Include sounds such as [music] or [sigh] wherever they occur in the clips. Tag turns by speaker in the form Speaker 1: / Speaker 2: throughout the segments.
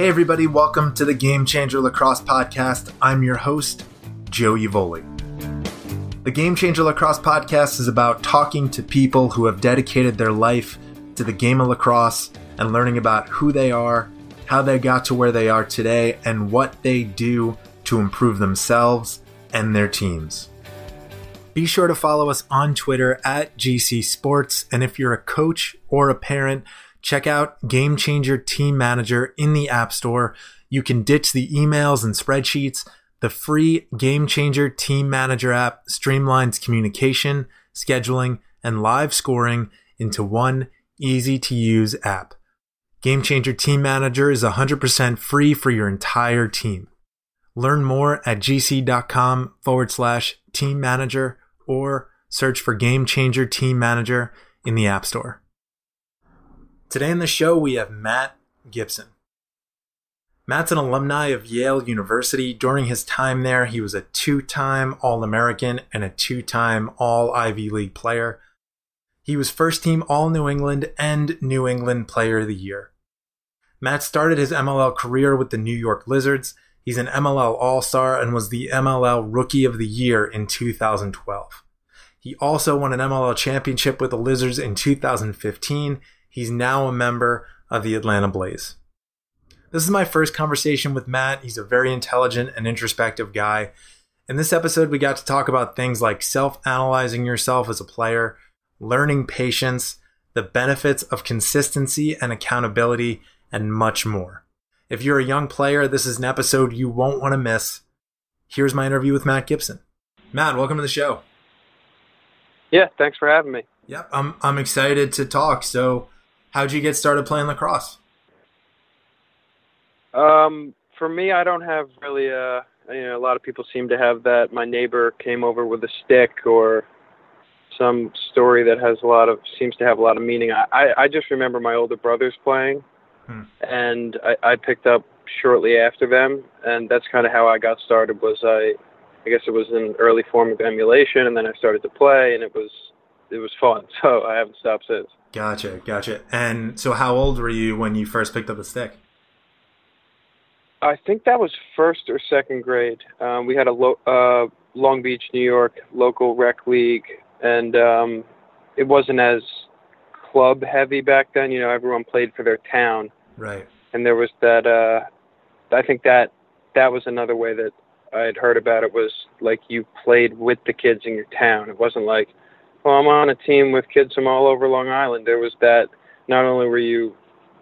Speaker 1: Hey, everybody, welcome to the Game Changer Lacrosse Podcast. I'm your host, Joe Evoli. The Game Changer Lacrosse Podcast is about talking to people who have dedicated their life to the game of lacrosse and learning about who they are, how they got to where they are today, and what they do to improve themselves and their teams. Be sure to follow us on Twitter at GC Sports, and if you're a coach or a parent, check out Game Changer Team Manager in the App Store. You can ditch the emails and spreadsheets. The free Game Changer Team Manager app streamlines communication, scheduling, and live scoring into one easy to use app. Game Changer Team Manager is 100% free for your entire team. Learn more at gc.com forward slash team manager or search for Game Changer Team Manager in the App Store. Today in the show, we have Matt Gibson. Matt's an alumni of Yale University. During his time there, he was a two time All American and a two time All Ivy League player. He was first team All New England and New England Player of the Year. Matt started his MLL career with the New York Lizards. He's an MLL All Star and was the MLL Rookie of the Year in 2012. He also won an MLL championship with the Lizards in 2015 He's now a member of the Atlanta Blaze. This is my first conversation with Matt. He's a very intelligent and introspective guy. In this episode, we got to talk about things like self analyzing yourself as a player, learning patience, the benefits of consistency and accountability, and much more. If you're a young player, this is an episode you won't want to miss. Here's my interview with Matt Gibson. Matt, welcome to the show.
Speaker 2: Yeah, thanks for having me.
Speaker 1: Yep, I'm I'm excited to talk. So, How'd you get started playing lacrosse?
Speaker 2: Um, for me, I don't have really a. Uh, you know, a lot of people seem to have that. My neighbor came over with a stick, or some story that has a lot of seems to have a lot of meaning. I I just remember my older brothers playing, hmm. and I, I picked up shortly after them, and that's kind of how I got started. Was I, I guess it was an early form of emulation, and then I started to play, and it was it was fun. [laughs] So I haven't stopped since.
Speaker 1: Gotcha, gotcha. And so, how old were you when you first picked up a stick?
Speaker 2: I think that was first or second grade. Um, we had a lo- uh, Long Beach, New York local rec league, and um, it wasn't as club heavy back then. You know, everyone played for their town.
Speaker 1: Right.
Speaker 2: And there was that. Uh, I think that that was another way that I had heard about it was like you played with the kids in your town. It wasn't like well, I'm on a team with kids from all over Long Island. There was that. Not only were you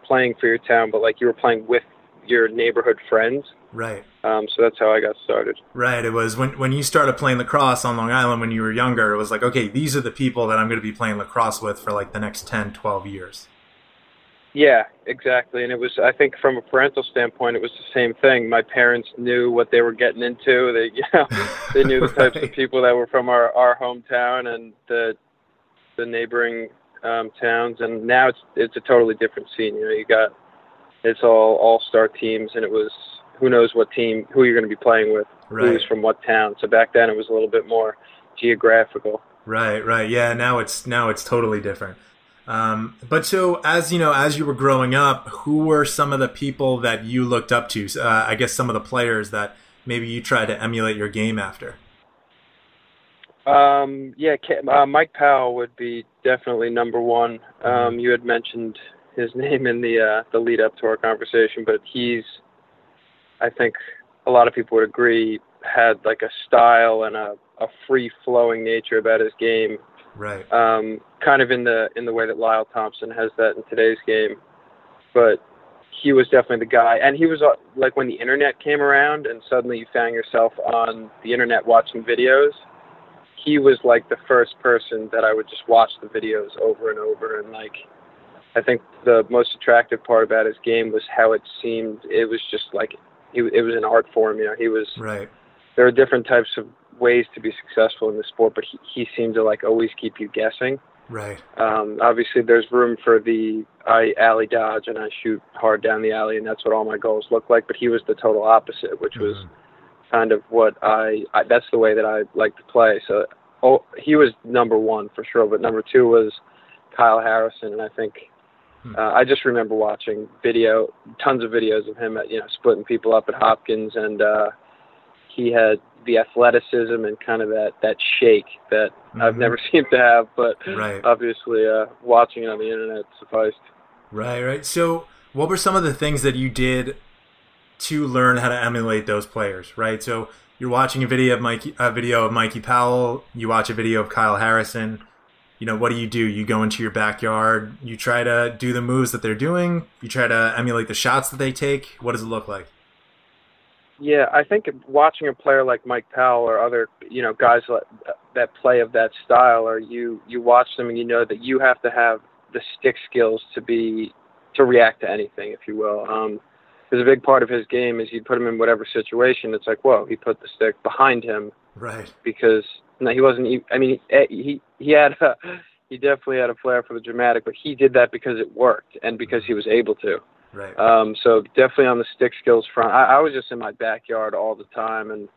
Speaker 2: playing for your town, but like you were playing with your neighborhood friends.
Speaker 1: Right.
Speaker 2: Um, so that's how I got started.
Speaker 1: Right. It was when when you started playing lacrosse on Long Island when you were younger. It was like, okay, these are the people that I'm going to be playing lacrosse with for like the next 10, 12 years.
Speaker 2: Yeah, exactly. And it was, I think, from a parental standpoint, it was the same thing. My parents knew what they were getting into. They, [laughs] you know, they knew the right. types of people that were from our our hometown and the the neighboring um, towns. And now it's it's a totally different scene. You know, you got it's all all star teams, and it was who knows what team who you're going to be playing with, right. who's from what town. So back then, it was a little bit more geographical.
Speaker 1: Right, right. Yeah, now it's now it's totally different. Um, but so as you know, as you were growing up, who were some of the people that you looked up to? Uh, I guess some of the players that maybe you tried to emulate your game after.
Speaker 2: Um, yeah, uh, Mike Powell would be definitely number one. Um, mm-hmm. you had mentioned his [laughs] name in the uh, the lead up to our conversation, but he's, I think, a lot of people would agree, had like a style and a, a free flowing nature about his game
Speaker 1: Right.
Speaker 2: Um, kind of in the in the way that Lyle Thompson has that in today's game, but he was definitely the guy. And he was uh, like when the internet came around, and suddenly you found yourself on the internet watching videos. He was like the first person that I would just watch the videos over and over, and like I think the most attractive part about his game was how it seemed. It was just like he, it was an art form. You know, he was
Speaker 1: right.
Speaker 2: There are different types of ways to be successful in the sport, but he, he seemed to like always keep you guessing.
Speaker 1: Right.
Speaker 2: Um, obviously, there's room for the I alley dodge and I shoot hard down the alley, and that's what all my goals look like. But he was the total opposite, which was mm-hmm. kind of what I, I. That's the way that I like to play. So, oh, he was number one for sure. But number two was Kyle Harrison, and I think Hmm. Uh, I just remember watching video, tons of videos of him, at, you know, splitting people up at Hopkins, and uh, he had the athleticism and kind of that that shake that mm-hmm. I've never [laughs] seemed to have, but right. obviously uh, watching it on the internet sufficed.
Speaker 1: Right, right. So, what were some of the things that you did to learn how to emulate those players? Right. So you're watching a video of Mikey, a video of Mikey Powell. You watch a video of Kyle Harrison. You know what do you do? You go into your backyard. You try to do the moves that they're doing. You try to emulate the shots that they take. What does it look like?
Speaker 2: Yeah, I think watching a player like Mike Powell or other, you know, guys that play of that style, or you you watch them and you know that you have to have the stick skills to be to react to anything, if you will. Um, because a big part of his game is you put him in whatever situation. It's like, whoa, he put the stick behind him,
Speaker 1: right?
Speaker 2: Because no, he wasn't. I mean, eh, he he had a, [laughs] he definitely had a flair for the dramatic, but he did that because it worked and because he was able to.
Speaker 1: Right.
Speaker 2: Um, so definitely on the stick skills front, I, I was just in my backyard all the time and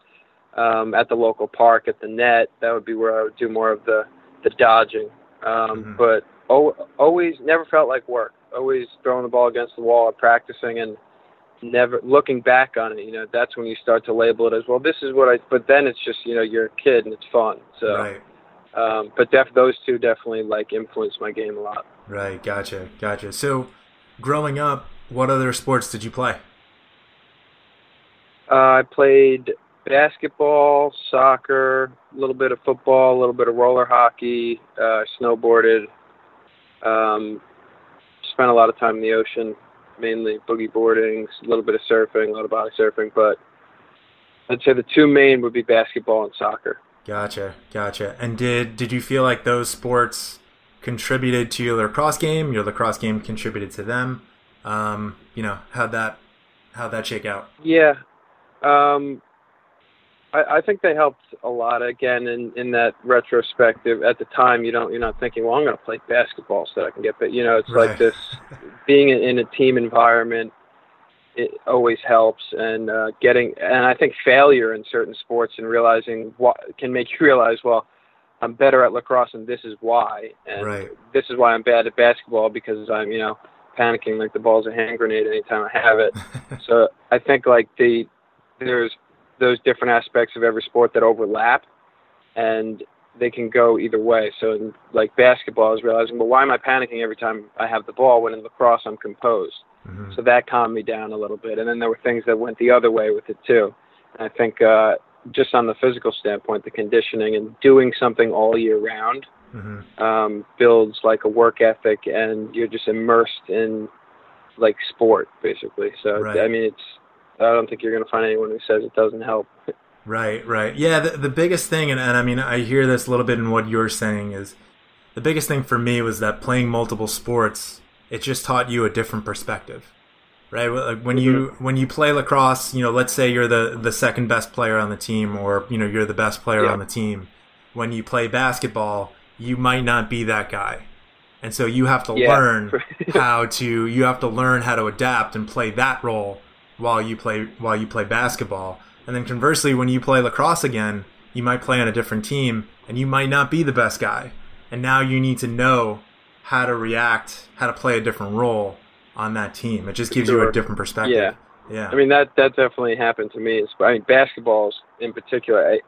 Speaker 2: um, at the local park at the net. That would be where I would do more of the the dodging. Um, mm-hmm. But oh, always never felt like work. Always throwing the ball against the wall and practicing and never looking back on it, you know, that's when you start to label it as well. This is what I. But then it's just you know you're a kid and it's fun. So,
Speaker 1: right.
Speaker 2: um, but def those two definitely like influenced my game a lot.
Speaker 1: Right. Gotcha. Gotcha. So, growing up, what other sports did you play?
Speaker 2: Uh, I played basketball, soccer, a little bit of football, a little bit of roller hockey, uh, snowboarded. Um, spent a lot of time in the ocean mainly boogie boarding, a little bit of surfing, a lot of body surfing, but I'd say the two main would be basketball and soccer.
Speaker 1: Gotcha, gotcha. And did did you feel like those sports contributed to your lacrosse game? Your lacrosse game contributed to them. Um, you know, how'd that how'd that shake out?
Speaker 2: Yeah, um, I, I think they helped a lot. Again, in in that retrospective, at the time, you don't you're not thinking, well, I'm going to play basketball so that I can get. But you know, it's right. like this [laughs] being in a team environment. It always helps, and uh, getting and I think failure in certain sports and realizing what can make you realize, well, I'm better at lacrosse, and this is why, and
Speaker 1: right.
Speaker 2: this is why I'm bad at basketball because I'm you know panicking like the ball's a hand grenade anytime I have it. [laughs] so I think like the there's those different aspects of every sport that overlap, and they can go either way. So, in, like basketball, I was realizing, well, why am I panicking every time I have the ball when in lacrosse I'm composed? Mm-hmm. So that calmed me down a little bit. And then there were things that went the other way with it too. And I think uh, just on the physical standpoint, the conditioning and doing something all year round mm-hmm. um, builds like a work ethic, and you're just immersed in like sport basically. So right. I mean, it's I don't think you're going to find anyone who says it doesn't help. [laughs]
Speaker 1: Right, right. Yeah, the, the biggest thing, and, and I mean, I hear this a little bit in what you're saying, is the biggest thing for me was that playing multiple sports, it just taught you a different perspective. Right, like when mm-hmm. you when you play lacrosse, you know, let's say you're the the second best player on the team, or you know, you're the best player yeah. on the team. When you play basketball, you might not be that guy, and so you have to yeah. learn [laughs] how to you have to learn how to adapt and play that role while you play while you play basketball. And then conversely, when you play lacrosse again, you might play on a different team and you might not be the best guy. And now you need to know how to react, how to play a different role on that team. It just gives sure. you a different perspective.
Speaker 2: Yeah.
Speaker 1: Yeah.
Speaker 2: I mean that that definitely happened to me. I mean basketballs in particular. I,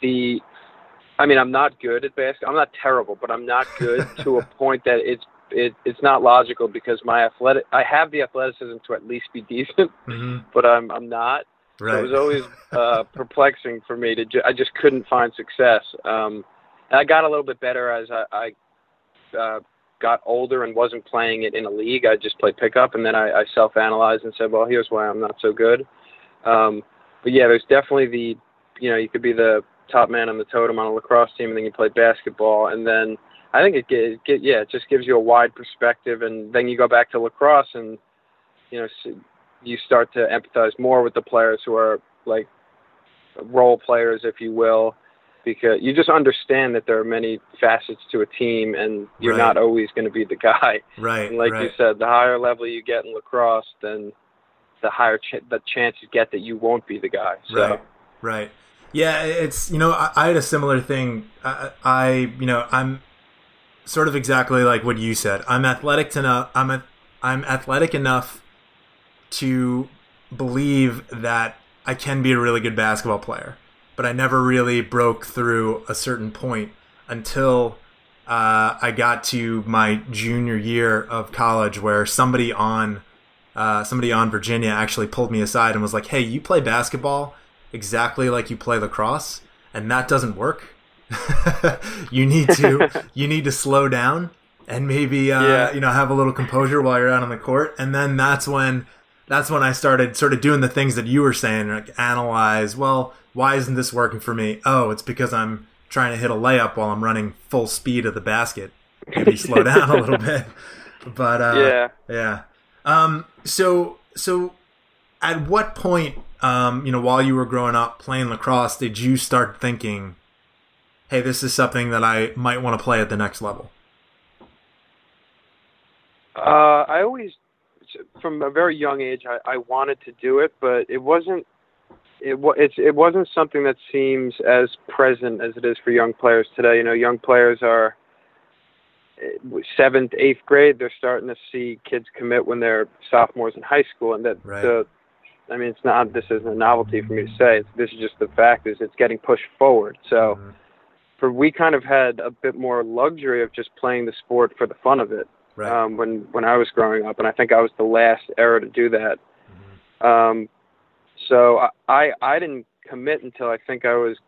Speaker 2: the I mean I'm not good at basketball. I'm not terrible, but I'm not good [laughs] to a point that it's it, it's not logical because my athletic I have the athleticism to at least be [laughs] decent, mm-hmm. but I'm I'm not. Right. So it was always [laughs] uh, perplexing for me to ju- I just couldn't find success. Um, and I got a little bit better as I, I uh, got older and wasn't playing it in a league. I just played pickup, and then I, I self-analyzed and said, well, here's why I'm not so good. Um, but yeah, there's definitely the you know you could be the top man on the totem on a lacrosse team, and then you play basketball, and then I think it, it, it yeah, it just gives you a wide perspective, and then you go back to lacrosse, and you know, you start to empathize more with the players who are like role players, if you will, because you just understand that there are many facets to a team, and you're right. not always going to be the [laughs] guy.
Speaker 1: Right.
Speaker 2: And like
Speaker 1: right.
Speaker 2: you said, the higher level you get in lacrosse, then the higher ch- the chance you get that you won't be the guy. So.
Speaker 1: Right. Right. Yeah, it's you know I, I had a similar thing. I, I you know I'm sort of exactly like what you said. I'm athletic enough. I'm a, I'm athletic enough to believe that I can be a really good basketball player, but I never really broke through a certain point until uh, I got to my junior year of college, where somebody on uh, somebody on Virginia actually pulled me aside and was like, "Hey, you play basketball exactly like you play lacrosse, and that doesn't work. [laughs] you need to [laughs] you need to slow down and maybe uh,
Speaker 2: Yeah.
Speaker 1: you know have a little composure while you're out on the court." And then that's when that's when I started sort of doing the things that you were saying, like analyze. Well, why isn't this working for me? Oh, it's because I'm trying to hit a layup while I'm running full speed at the basket. Maybe slow [laughs] down a little bit. But uh,
Speaker 2: Yeah.
Speaker 1: yeah. Um, so so at what point, um, you know, while you were growing up playing lacrosse, did you start thinking, "Hey, this is something that I might want to play at the next level"?
Speaker 2: Uh, I always, from a very young age, I, I wanted to do it, but it wasn't. It it's it wasn't something that seems as present as it is for young players today. You know, young players are eh, seventh, eighth grade. They're starting to see kids commit when they're sophomores in high school, and that
Speaker 1: Right.
Speaker 2: the. I mean, it's not. This isn't a novelty for me to say. It's, this is just the fact is it's getting pushed forward. So
Speaker 1: Mhm.
Speaker 2: for we kind of had a bit more luxury of just playing the sport for the fun of it
Speaker 1: Right.
Speaker 2: um, when when I was growing up, and I think I was the last era to do that.
Speaker 1: Mhm.
Speaker 2: Um, so I, I I didn't commit until I think I was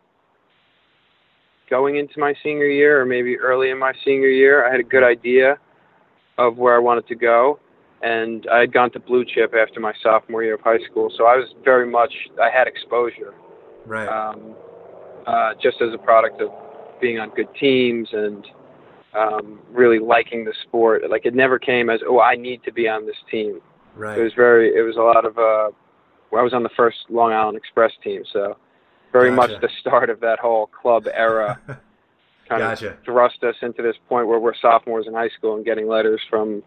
Speaker 2: going into my senior year, or maybe early in my senior year. I had a good idea of where I wanted to go, and I had gone to Blue Chip after my sophomore year of high school. So I was very much I had exposure
Speaker 1: Right.
Speaker 2: um, uh, just as a product of being on good teams and um, really liking the sport. Like it never came as, oh, I need to be on this team.
Speaker 1: Right.
Speaker 2: It was very, it was a lot of. Uh, I was on the first Long Island Express team, so very much the start of that whole club era. [laughs] Kind
Speaker 1: Gotcha.
Speaker 2: of thrust us into this point where we're sophomores in high school and getting letters from,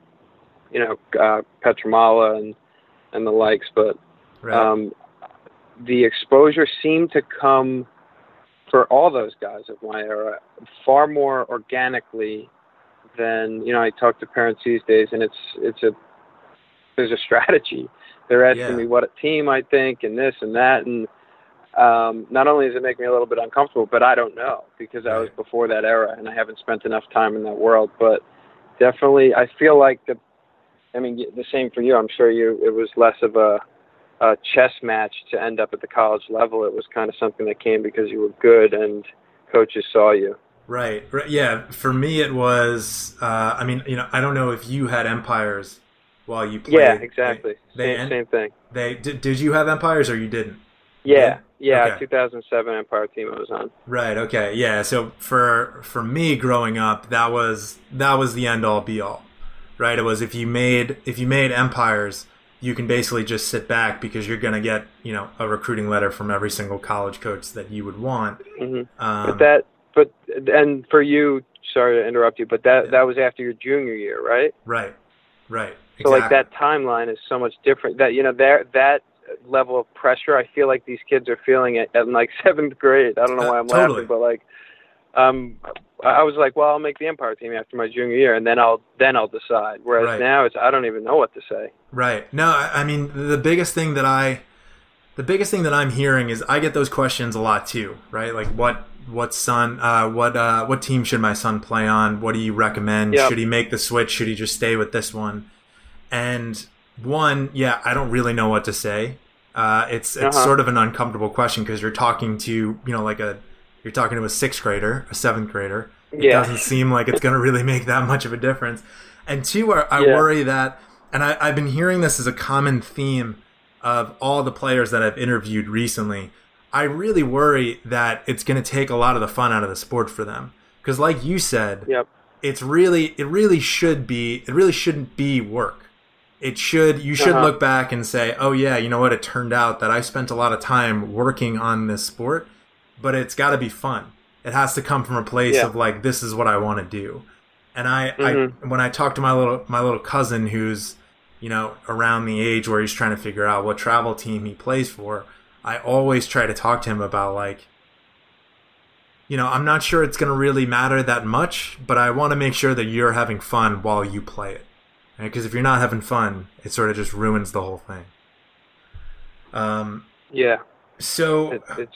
Speaker 2: you know, uh, Pietramala and and the likes, but
Speaker 1: Right.
Speaker 2: um, the exposure seemed to come for all those guys of my era far more organically than you know. I talk to parents these days, and it's it's a there's a strategy. They're asking
Speaker 1: Yeah.
Speaker 2: me what a team I think, and this and that, and um, not only does it make me a little bit uncomfortable, but I don't know because I was before that era and I haven't spent enough time in that world. But definitely, I feel like the I mean, the same for you. I'm sure you. It was less of a, a chess match to end up at the college level. It was kind of something that came because you were good and coaches saw you.
Speaker 1: Right. right. Yeah. For me, it was. Uh, I mean, you know, I don't know if you had empires while you played.
Speaker 2: yeah, exactly.
Speaker 1: They,
Speaker 2: same, same thing.
Speaker 1: they did. Did you have empires or you didn't?
Speaker 2: Yeah, yeah.
Speaker 1: Okay.
Speaker 2: 2007 Empire team I was on.
Speaker 1: Right. Okay. Yeah. So for for me growing up, that was that was the end all be all. Right. It was if you made if you made empires, you can basically just sit back because you're gonna get you know a recruiting letter from every single college coach that you would want.
Speaker 2: hmm
Speaker 1: Um,
Speaker 2: but that, but and for you, sorry to interrupt you, but that
Speaker 1: Yeah.
Speaker 2: that was after your junior year, right?
Speaker 1: right. Right.
Speaker 2: So like that timeline is so much different. That you know there that level of pressure, I feel like these kids are feeling it in like [laughs] seventh grade. I don't know
Speaker 1: Uh,
Speaker 2: why I'm
Speaker 1: totally.
Speaker 2: laughing, but like, um, I was like, well, I'll make the Empire team after my junior year, and then I'll then I'll decide. Whereas
Speaker 1: Right.
Speaker 2: now it's I don't even know what to say.
Speaker 1: Right. No, I I mean the biggest thing that I the biggest thing that I'm hearing is I get those questions a lot too, right? Like what what son uh what uh what team should my son play on? What do you recommend?
Speaker 2: Yep.
Speaker 1: Should he make the switch? Should he just stay with this one? And one, yeah, I don't really know what to say. Uh it's it's
Speaker 2: Uh-huh.
Speaker 1: sort of an uncomfortable question because you're talking to, you know, like a you're talking to a 6th grader, a 7th grader. It
Speaker 2: Yeah.
Speaker 1: doesn't seem like it's going to really make that much of a difference. And two, I, I
Speaker 2: Yeah.
Speaker 1: worry that, and I, I've been hearing this as a common theme of all the players that I've interviewed recently. I really worry that it's going to take a lot of the fun out of the sport for them. Because, like you said,
Speaker 2: Yep.
Speaker 1: it's really, it really should be, it really shouldn't be work. It should, you should
Speaker 2: Uh-huh.
Speaker 1: look back and say, oh, yeah, you know what? It turned out that I spent a lot of time working on this sport, but it's got to be fun. It has to come from a place
Speaker 2: Yeah.
Speaker 1: of like, this is what I want to do. And I,
Speaker 2: Mhm.
Speaker 1: I, when I talk to my little, my little cousin who's, you know, around the age where he's trying to figure out what travel team he plays for, I always try to talk to him about like, you know, I'm not sure it's going to really matter that much, but I want to make sure that you're having fun while you play it. Because right? if you're not having fun, it sort of just ruins the whole thing. Um,
Speaker 2: yeah.
Speaker 1: So
Speaker 2: it, it's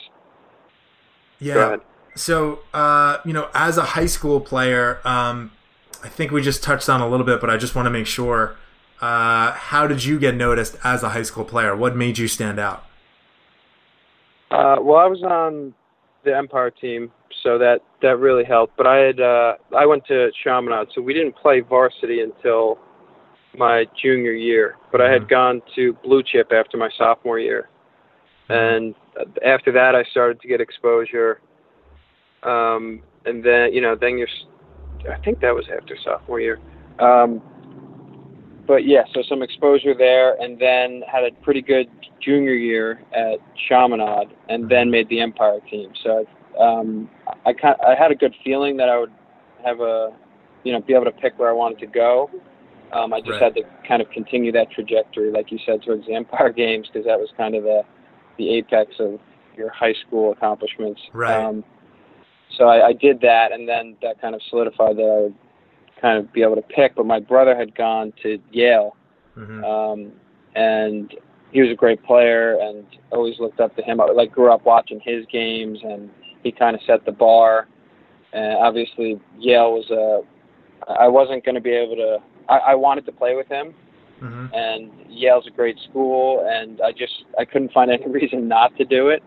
Speaker 1: yeah. So uh, you know, as a high school player, um, I think we just touched on a little bit, but I just want to make sure. Uh, how did you get noticed as a high school player? What made you stand out?
Speaker 2: Uh, well, I was on the Empire team, so that that really helped. But I had uh, I went to Chaminade, so we didn't play varsity until my junior year. But I had mm-hmm. gone to Blue Chip after my sophomore year, and after that I started to get exposure. Um, and then you know then you're I think that was after sophomore year. Um, but yeah, so some exposure there, and then had a pretty good junior year at Chaminade, and then made the Empire team. So um, I kind I had a good feeling that I would have a you know be able to pick where I wanted to go. Um, I just right. had to kind of continue that trajectory, like you said, towards the Empire [laughs] Games, because that was kind of the the apex of your high school accomplishments.
Speaker 1: Right. Um,
Speaker 2: so I, I did that, and then that kind of solidified that I would kind of be able to pick. But my brother had gone to Yale, mm-hmm. um, and he was a great player, and always looked up to him. I like grew up watching his games, and he kind of set the bar. And obviously, Yale was a. I wasn't going to be able to. I, I wanted to play with him, mm-hmm. and Yale's a great school, and I just I couldn't find any [laughs] reason not to do it.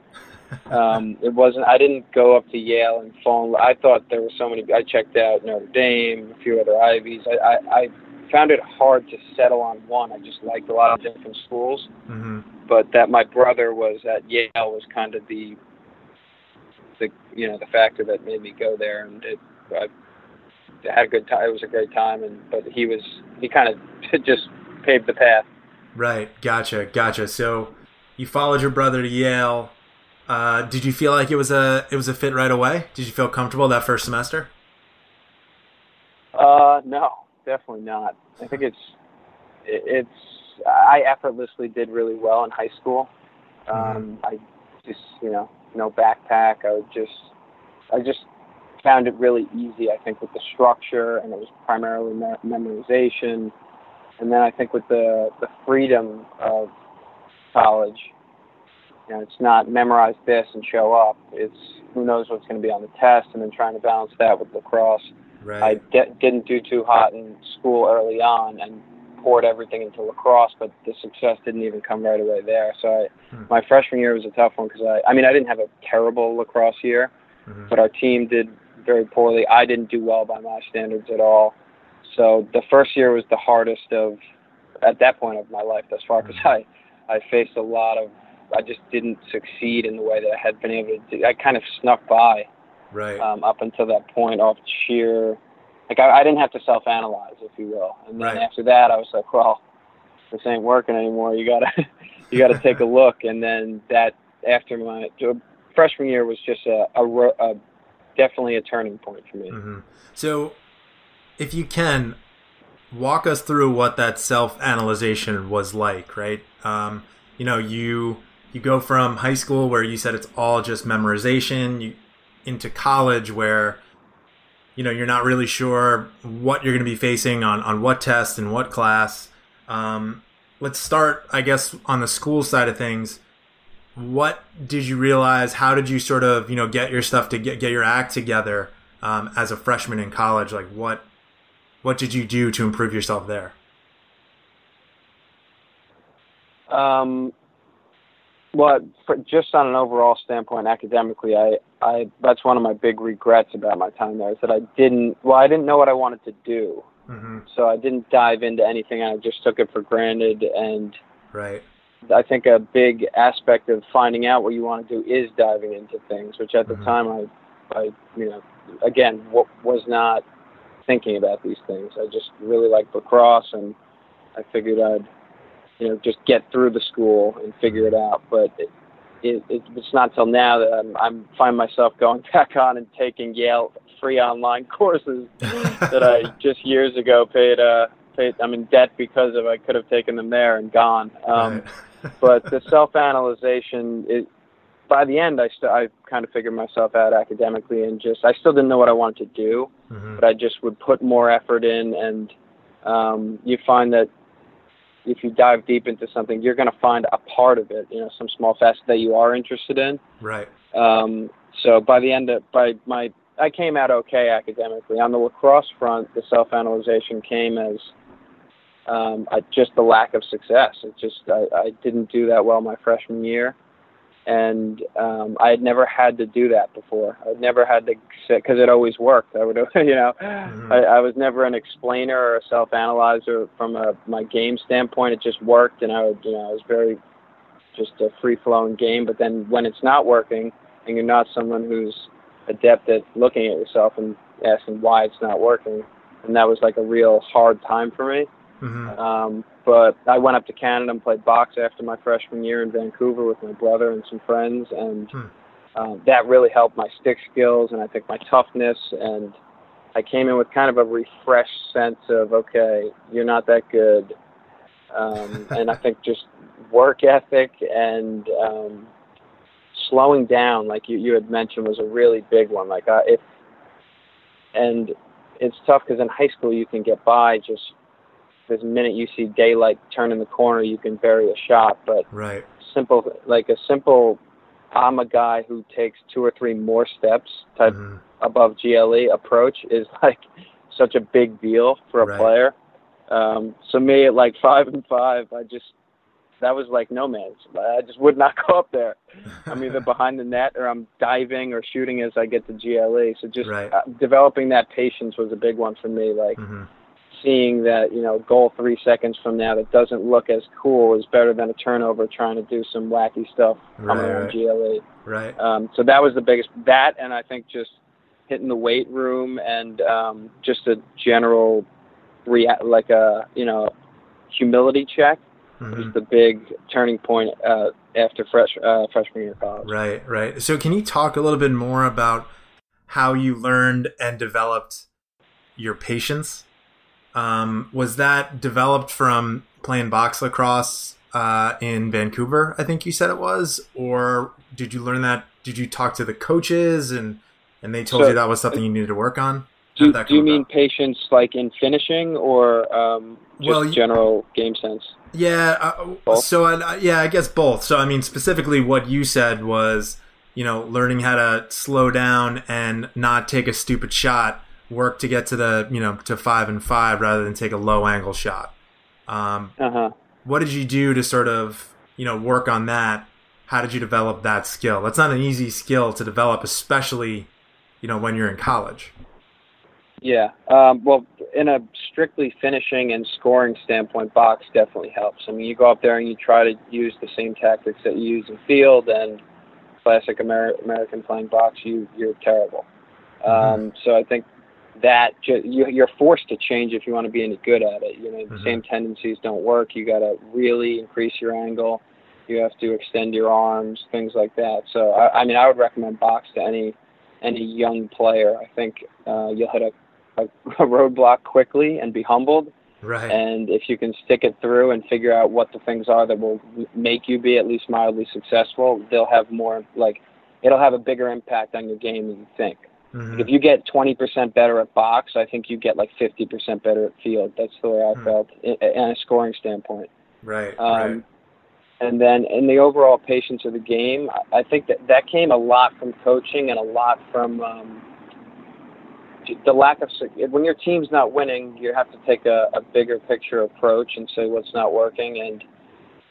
Speaker 2: [laughs] um, it wasn't. I didn't go up to Yale and fall. I thought there were so many. I checked out Notre Dame, a few other Ivies. I, I, I found it hard to settle on one. I just liked a lot of different schools, mm-hmm. but that my brother was at Yale was kind of the, the you know the factor that made me go there, and it, I had a good time. It was a great time, and but he was he kind of [laughs] just paved the path.
Speaker 1: Right. Gotcha. Gotcha. So you followed your brother to Yale uh, did you feel like it was a it was a fit right away? Did you feel comfortable that first semester?
Speaker 2: Uh, no, definitely not. I think it's it's I effortlessly did really well in high school. Mm-hmm. Um. I just you know no backpack. I would just I just found it really easy. I think with the structure and it was primarily me- memorization, and then I think with the the freedom of college you know, it's not memorize this and show up. It's who knows what's going to be on the test, and then trying to balance that with lacrosse.
Speaker 1: Right.
Speaker 2: I de- didn't do too hot in school early on, and poured everything into lacrosse, but the success didn't even come right away there. So I, hmm. my freshman year was a tough one because I, I mean, I didn't have a terrible lacrosse year, mm-hmm. but our team did very poorly. I didn't do well by my standards at all. So the first year was the hardest of, at that point of my life thus far, because mm-hmm. I, I faced a lot of I just didn't succeed in the way that I had been able to. Do. I kind of snuck by,
Speaker 1: right,
Speaker 2: um, up until that point off sheer, like I, I didn't have to self-analyze, if you will. And then
Speaker 1: right.
Speaker 2: after that, I was like, well, this ain't working anymore. You gotta, [laughs] you gotta [laughs] take a look. And then that after my freshman year was just a, a, a definitely a turning point for me.
Speaker 1: Mm-hmm. So, if you can walk us through what that self-analyzation was like, right? Um, you know, you you go from high school where you said it's all just memorization you, into college where you know you're not really sure what you're going to be facing on on what test and what class. Um, let's start i guess on the school side of things. What did you realize? How did you sort of you know get your stuff to get, get your act together um, as a freshman in college? Like what what did you do to improve yourself there
Speaker 2: um, well, just on an overall standpoint, academically, I, I that's one of my big regrets about my time there is that I didn't. Well, I didn't know what I wanted to do, mm-hmm. so I didn't dive into anything. I just took it for granted, and
Speaker 1: right.
Speaker 2: I think a big aspect of finding out what you want to do is diving into things, which at mm-hmm. the time I, I, you know, again, w- was not thinking about these things. I just really liked lacrosse, and I figured I'd you know just get through the school and figure it out. But it, it, it's not till now that I'm, I'm find myself going [laughs] back on and taking Yale free online [laughs] courses that I [laughs] just years ago paid. Uh, paid I'm in debt because of I could have taken them there and gone. Um,
Speaker 1: right.
Speaker 2: but the self-analyzation, it, by the end, I st- I kind of figured myself out academically, and just I still didn't know what I wanted to do,
Speaker 1: Mhm.
Speaker 2: but I just would put more effort in, and um, you find that if you dive deep into something, you're going to find a part of it, you know, some small facet that you are interested in.
Speaker 1: Right.
Speaker 2: Um, so by the end of by my I came out okay academically. On the lacrosse front, the self-analyzation came as um, I, just the lack of success. It just I, I didn't do that well my freshman year, and um, I had never had to do that before. I'd never had to because it always worked. I would [laughs] you know
Speaker 1: Mhm.
Speaker 2: I, I was never an explainer or a self-analyzer from a my game standpoint. It just worked, and I would you know I was very just a free-flowing game. But then when it's not working, and you're not someone who's adept at looking at yourself and asking why it's not working, and that was like a real hard time for me.
Speaker 1: Mhm.
Speaker 2: Um, but I went up to Canada and played box after my freshman year in Vancouver with my brother and some friends, and
Speaker 1: Hmm.
Speaker 2: um, that really helped my stick skills and I think my toughness. And I came in with kind of a refreshed sense of okay, you're not that good, um, [laughs] and I think just work ethic and um, slowing down, like you, you had mentioned, was a really big one. Like uh, if and it's tough because in high school you can get by just the minute you see daylight turning the corner, you can bury a shot. But
Speaker 1: Right.
Speaker 2: simple, like a simple, I'm a guy who takes two or three more steps type
Speaker 1: Mhm.
Speaker 2: above GLE approach is like such a big deal for a
Speaker 1: Right.
Speaker 2: player. Um, so me at like five and five, I just that was like no man's. I just would not [laughs] go up there. I'm either [laughs] behind the net or I'm diving or shooting as I get to GLE. So just
Speaker 1: Right.
Speaker 2: uh, developing that patience was a big one for me. Like
Speaker 1: Mhm.
Speaker 2: Seeing that you know goal three seconds from now that doesn't look as cool is better than a turnover trying to do some wacky stuff coming
Speaker 1: Right,
Speaker 2: on
Speaker 1: right.
Speaker 2: GLE.
Speaker 1: Right.
Speaker 2: Um, so that was the biggest that, and I think just hitting the weight room and um, just a general rea- like a you know humility check was
Speaker 1: Mhm.
Speaker 2: the big turning point uh, after fresh uh, freshman year of college.
Speaker 1: Right, right. So, can you talk a little bit more about how you learned and developed your patience? Um, was that developed from playing box lacrosse uh, in Vancouver? I think you said it was, or did you learn that? Did you talk to the coaches and and they told
Speaker 2: So-
Speaker 1: you that was something you needed to work on?
Speaker 2: Do, do you mean
Speaker 1: about?
Speaker 2: patience like in finishing or um, just
Speaker 1: Well,
Speaker 2: general game sense?
Speaker 1: Yeah. Uh, so, I, yeah, I guess both. So, I mean, specifically, what you said was, you know, learning how to slow down and not take a stupid shot, work to get to the, you know, to five and five rather than take a low angle shot. Um,
Speaker 2: Uh huh.
Speaker 1: what did you do to sort of, you know, work on that? How did you develop that skill? That's not an easy skill to develop, especially, you know, when you're in college.
Speaker 2: Yeah. Um, well, in a strictly finishing and scoring standpoint, box definitely helps. I mean, you go up there and you try to use the same tactics that you use in field, and classic Amer- American playing box, you you're terrible. Um, so I think that ju- you, you're forced to change if you want to be any good at it. You know, the
Speaker 1: Mhm.
Speaker 2: same tendencies don't work. You got to really increase your angle. You have to extend your arms, things like that. So I, I mean, I would recommend box to any any young player. I think uh, you'll hit a, a, a roadblock quickly and be humbled.
Speaker 1: Right.
Speaker 2: And if you can stick it through and figure out what the things are that will make you be at least mildly successful, they'll have more like it'll have a bigger impact on your game than you think.
Speaker 1: Mhm.
Speaker 2: If you get 20% better at box, I think you get like 50% better at field. That's the way I
Speaker 1: Hmm.
Speaker 2: felt in, in a scoring standpoint.
Speaker 1: Right.
Speaker 2: Um,
Speaker 1: right.
Speaker 2: And then in the overall patience of the game, I- think that that came a lot from coaching and a lot from um, the lack of when your team's not winning, you have to take a, a bigger picture approach and say what's not working. And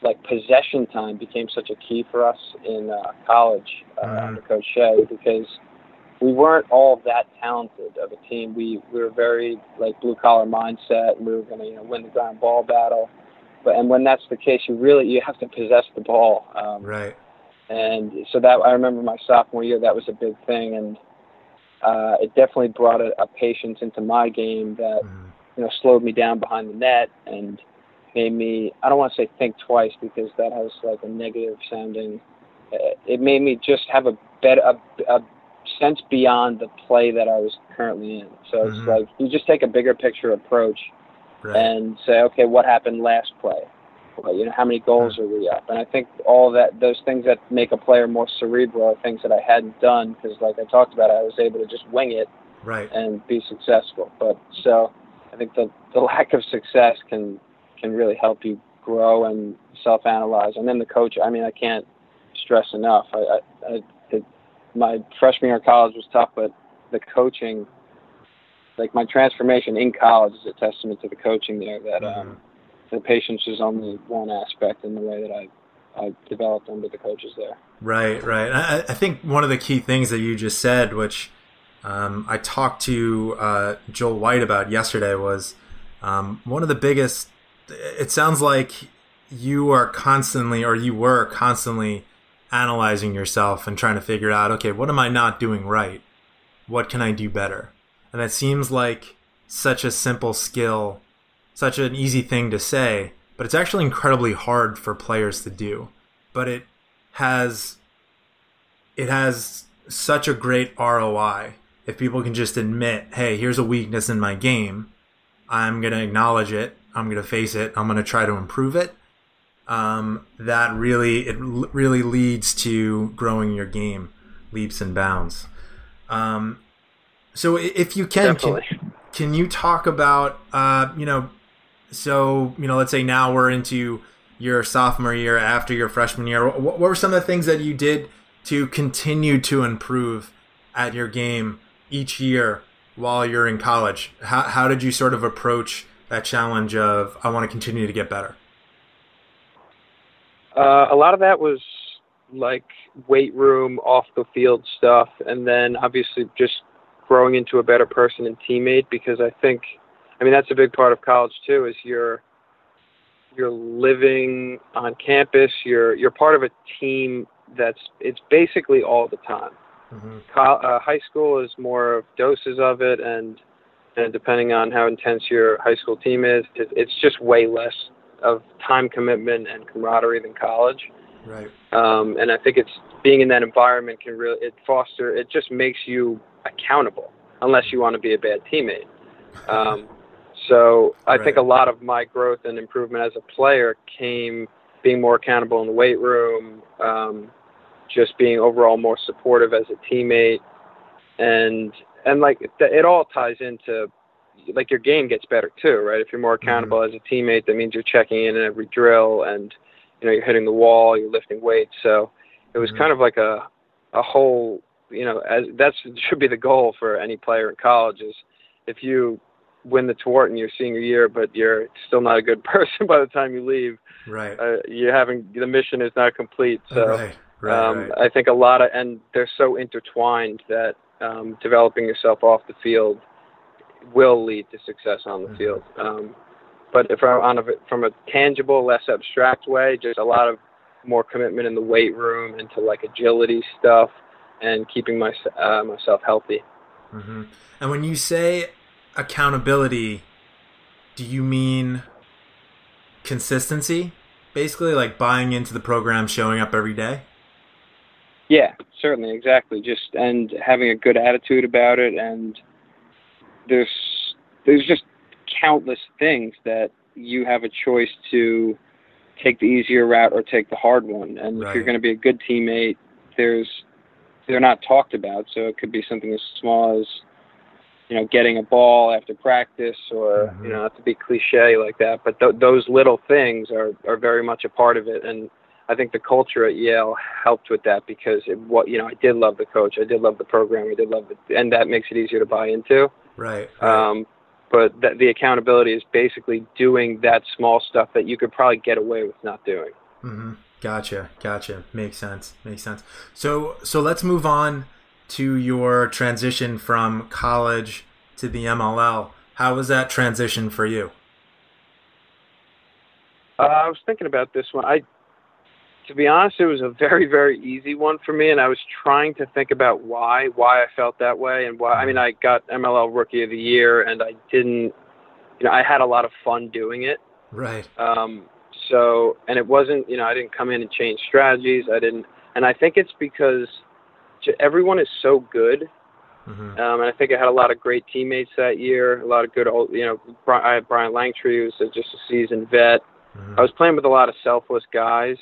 Speaker 2: like possession time became such a key for us in uh, college uh,
Speaker 1: Mhm.
Speaker 2: under Coach Shay because we weren't all that talented of a team. We we were very like blue collar mindset, and we were going to you know win the ground ball battle. But and when that's the case, you really you have to possess the ball. Um,
Speaker 1: Right.
Speaker 2: and so that I remember my sophomore year, that was a big thing, and uh, it definitely brought a, a patience into my game that
Speaker 1: Mhm.
Speaker 2: you know slowed me down behind the net and made me I don't want to say think twice because that has like a negative sounding. uh, It made me just have a better a, a sense beyond the play that I was currently in. So it's
Speaker 1: Mhm.
Speaker 2: like you just take a bigger picture approach
Speaker 1: Right.
Speaker 2: and say, okay, what happened last play? You know, how many goals are we up? And I think all that those things that make a player more cerebral are things that I hadn't done because, like I talked about, I was able to just wing it
Speaker 1: right.
Speaker 2: and be successful. But so I think the the [laughs] lack of success can can really help you grow and self-analyze. And then the coach, I mean, I can't stress enough. I, I, I my freshman year of college was tough, but the coaching, like my transformation in college, is a testament to the coaching there. That
Speaker 1: Mm-hmm.
Speaker 2: um, the patience is only one aspect in the way that I I developed under the coaches there.
Speaker 1: Right, right. I, I think one of the key things that you just said, which um, I talked to uh, Joel White about yesterday, was um, one of the biggest. It sounds like you are constantly, or you were constantly, analyzing yourself and trying to figure out, okay, what am I not doing right? What can I do better? And that seems like such a simple skill, such an easy thing to say, but it's actually incredibly hard for players to do. But it has it has such a great ROI if people can just admit, hey, here's a weakness in my game. I'm going to acknowledge it. I'm going to face it. I'm going to try to improve it. Um, that really, it really leads to growing your game leaps and bounds. Um, so if you can, can, can you talk about, uh, you know, so, you know, let's say now we're into your sophomore year after your freshman year. What, what were some of the things that you did to continue to improve at your game each year while you're in college? How, how did you sort of approach that challenge of, I want to continue to get better?
Speaker 2: Uh, a lot of that was like weight room, off the field stuff, and then obviously just growing into a better person and teammate. Because I think, I mean, that's a big part of college too. Is you're you're living on campus. You're you're part of a team that's it's basically all the time.
Speaker 1: Mm-hmm.
Speaker 2: Co- uh, high school is more of doses of it, and and depending on how intense your high school team is, it, it's just way less of time commitment and camaraderie than college.
Speaker 1: Right.
Speaker 2: Um, and I think it's being in that environment can really it foster it just makes you accountable unless you want to be a bad teammate. [laughs] Um, so I
Speaker 1: Right.
Speaker 2: think a lot of my growth and improvement as a player came being more accountable in the weight room, um, just being overall more supportive as a teammate, and and like it, it all ties into like your game gets better too, right? If you're more accountable as a teammate, that means you're checking in in every drill and you know you're hitting the wall, you're lifting weights. So it was
Speaker 1: Mhm.
Speaker 2: kind of like a a whole you know as that's should be the goal for any player in college is if you win the tort in your senior year, but you're still not a good [laughs] person by the time you leave,
Speaker 1: Right.
Speaker 2: uh, you haven't the mission is not complete. So
Speaker 1: right. Right.
Speaker 2: um,
Speaker 1: right.
Speaker 2: I think a lot of, and they're so intertwined that um, developing yourself off the field will lead to success on the
Speaker 1: Mhm.
Speaker 2: field. Um, but if I'm on a, from a tangible, less abstract way, just a lot of more commitment in the weight room into like agility stuff and keeping my, uh, myself healthy.
Speaker 1: hmm And when you say accountability, do you mean consistency? Basically, like buying into the program, showing up every day?
Speaker 2: Yeah, certainly, exactly. Just and having a good attitude about it, and there's there's just countless things that you have a choice to take the easier route or take the hard one. And if you're going to be a good teammate, there's they're not talked about. So it could be something as small as you know getting a ball after practice, or
Speaker 1: Mhm.
Speaker 2: you know not to be cliche like that, but th- those little things are are very much a part of it. And I think the culture at Yale helped with that because it, what you know I did love the coach, I did love the program, I did love it, and that makes it easier to buy into.
Speaker 1: Right. right.
Speaker 2: Um, but th- the accountability is basically doing that small stuff that you could probably get away with not doing.
Speaker 1: Mm-hmm. Gotcha. Gotcha. Makes sense. Makes sense. So, so let's move on to your transition from college to the MLL. How was that transition for you?
Speaker 2: Uh, I was thinking about this one. I, to be honest, it was a very, very easy one for me, and I was trying to think about why, why I felt that way, and why. I mean, I got MLL Rookie of the Year, and I didn't, you know, I had a lot of fun doing it.
Speaker 1: Right.
Speaker 2: Um, so, and it wasn't, you know, I didn't come in and change strategies. I didn't, and I think it's because everyone is so good.
Speaker 1: hmm
Speaker 2: Um, and I think I had a lot of great teammates that year. A lot of good old, you know, I had Brian Langtry, who's a- just a seasoned vet. Mm-hmm. I was playing with a lot of selfless guys,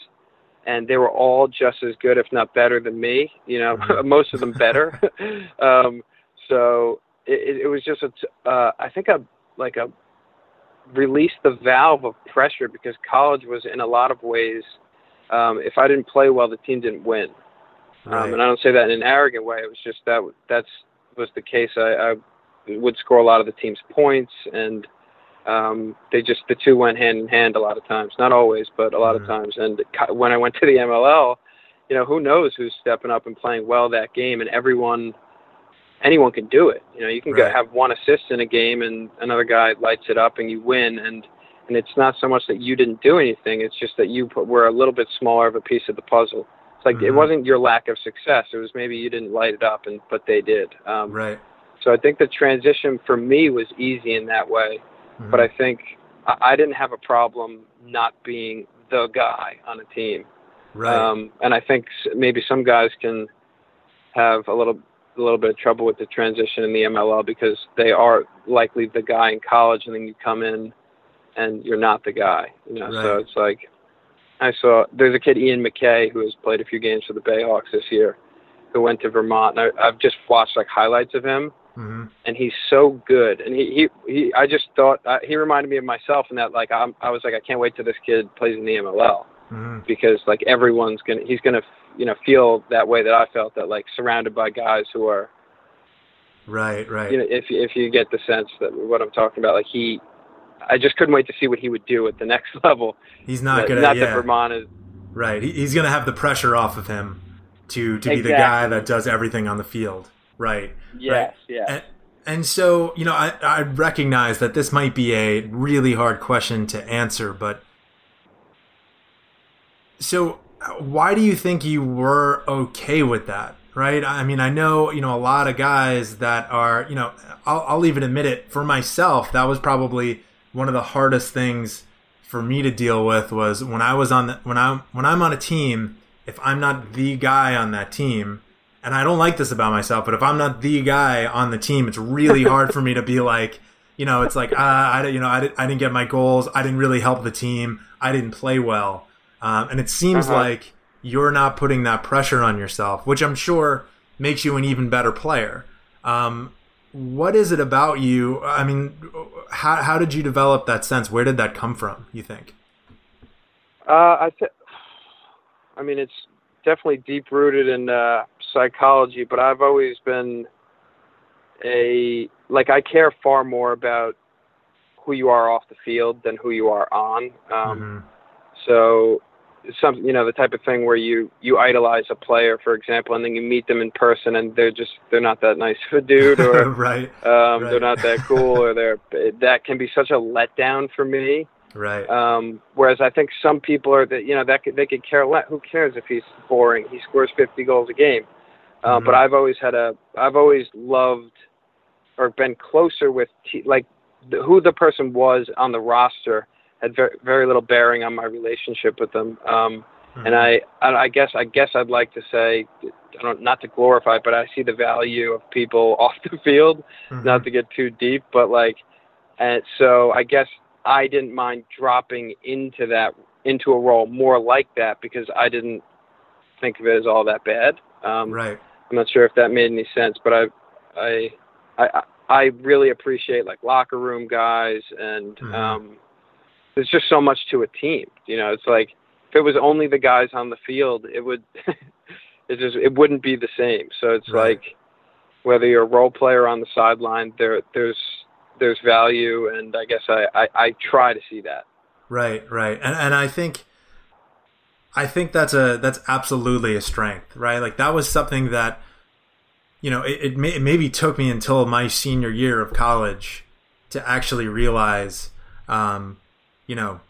Speaker 2: and they were all just as good, if not better, than me. You know, mm-hmm. [laughs] most of them better. [laughs] um, so it, it was just a, uh, I think a like a release the valve of pressure because college was in a lot of ways. Um, if I didn't play well, the team didn't win. Right. Um, and I don't say that in an arrogant way. It was just that that's was the case. I, I would score a lot of the team's points, and um, they just the two went hand in hand a lot of times. Not always, but a lot mm-hmm. of times. And when I went to the MLL, you know, who knows who's stepping up and playing well that game, and everyone anyone can do it. You know, you can right. have one assist in a game and another guy lights it up and you win. And and it's not so much that you didn't do anything; it's just that you put, were a little bit smaller of a piece of the puzzle. It's like mm-hmm. it wasn't your lack of success; it was maybe you didn't light it up, and but they did.
Speaker 1: Um, right.
Speaker 2: So I think the transition for me was easy in that way, mm-hmm. but I think I, I didn't have a problem not being the guy on a team.
Speaker 1: Right.
Speaker 2: Um, and I think maybe some guys can have a little a little bit of trouble with the transition in the MLL because they are likely the guy in college, and then you come in and you're not the guy. You know, right. so it's like I saw there's a kid Ian MacKay who has played a few games for the Bayhawks this year, who went to Vermont. And I, I've just watched like highlights of him, mm-hmm. and he's so good. And he he, he I just thought uh, he reminded me of myself in that like I'm, I was like I can't wait till this kid plays in the MLL mm-hmm. because like everyone's gonna he's gonna you know feel that way that I felt that like surrounded by guys who are
Speaker 1: right right
Speaker 2: you know if if you get the sense that what I'm talking about like he I just couldn't wait to see what he would do at the next [laughs] level.
Speaker 1: He's not
Speaker 2: gonna not yeah. that Vermont is
Speaker 1: right. He's gonna have the pressure off of him to to exactly. be the guy that does everything on the field. Right.
Speaker 2: Yes.
Speaker 1: Right.
Speaker 2: Yeah.
Speaker 1: And, and so you know I I recognize that this might be a really hard question to answer, but so uh, why do you think you were okay with that? Right. I mean, I know, you know, a lot of guys that are, you know, I'll, I'll even admit it for myself. That was probably one of the hardest things for me to deal with was when I was on the, when I'm, when I'm on a team, if I'm not the guy on that team, and I don't like this about myself, but if I'm not the guy on the team, it's really [laughs] hard for me to be like, you know, it's like, uh, I, you know, I, I didn't get my goals. I didn't really help the team. I didn't play well. Um, and it seems uh-huh. like you're not putting that pressure on yourself, which I'm sure makes you an even better player. Um, what is it about you? I mean, how, how did you develop that sense? Where did that come from, you think?
Speaker 2: Uh, I, th- I mean, it's definitely deep rooted in uh, psychology, but I've always been a, like, I care far more about who you are off the field than who you are on. Um, mm-hmm. So some you know the type of thing where you you idolize a player for example and then you meet them in person and they're just they're not that nice of a dude or [laughs]
Speaker 1: right,
Speaker 2: um
Speaker 1: right.
Speaker 2: they're not that cool or they're that can be such a letdown for me
Speaker 1: right
Speaker 2: um whereas i think some people are that you know that could, they could care less who cares if he's boring he scores 50 goals a game uh, mm-hmm. but i've always had a i've always loved or been closer with t- like the, who the person was on the roster had very, very little bearing on my relationship with them. Um, mm-hmm. And I, I guess, I guess I'd like to say, I don't, not to glorify, but I see the value of people [laughs] off the field. Mm-hmm. Not to get too deep, but like, and so I guess I didn't mind dropping into that, into a role more like that because I didn't think of it as all that bad.
Speaker 1: Um, right.
Speaker 2: I'm not sure if that made any sense, but I, I, I, I really appreciate like locker room guys and, mm-hmm. um, there's just so much to a team. You know, it's like if it was only the guys on the field, it would [laughs] it just it wouldn't be the same. So it's right. like whether you're a role player on the sideline, there there's there's value, and I guess I, I, I try to see that.
Speaker 1: Right, right, and and I think I think that's a that's absolutely a strength, right? Like that was something that you know it, it, may, it maybe took me until my senior year of college to actually realize um, you know,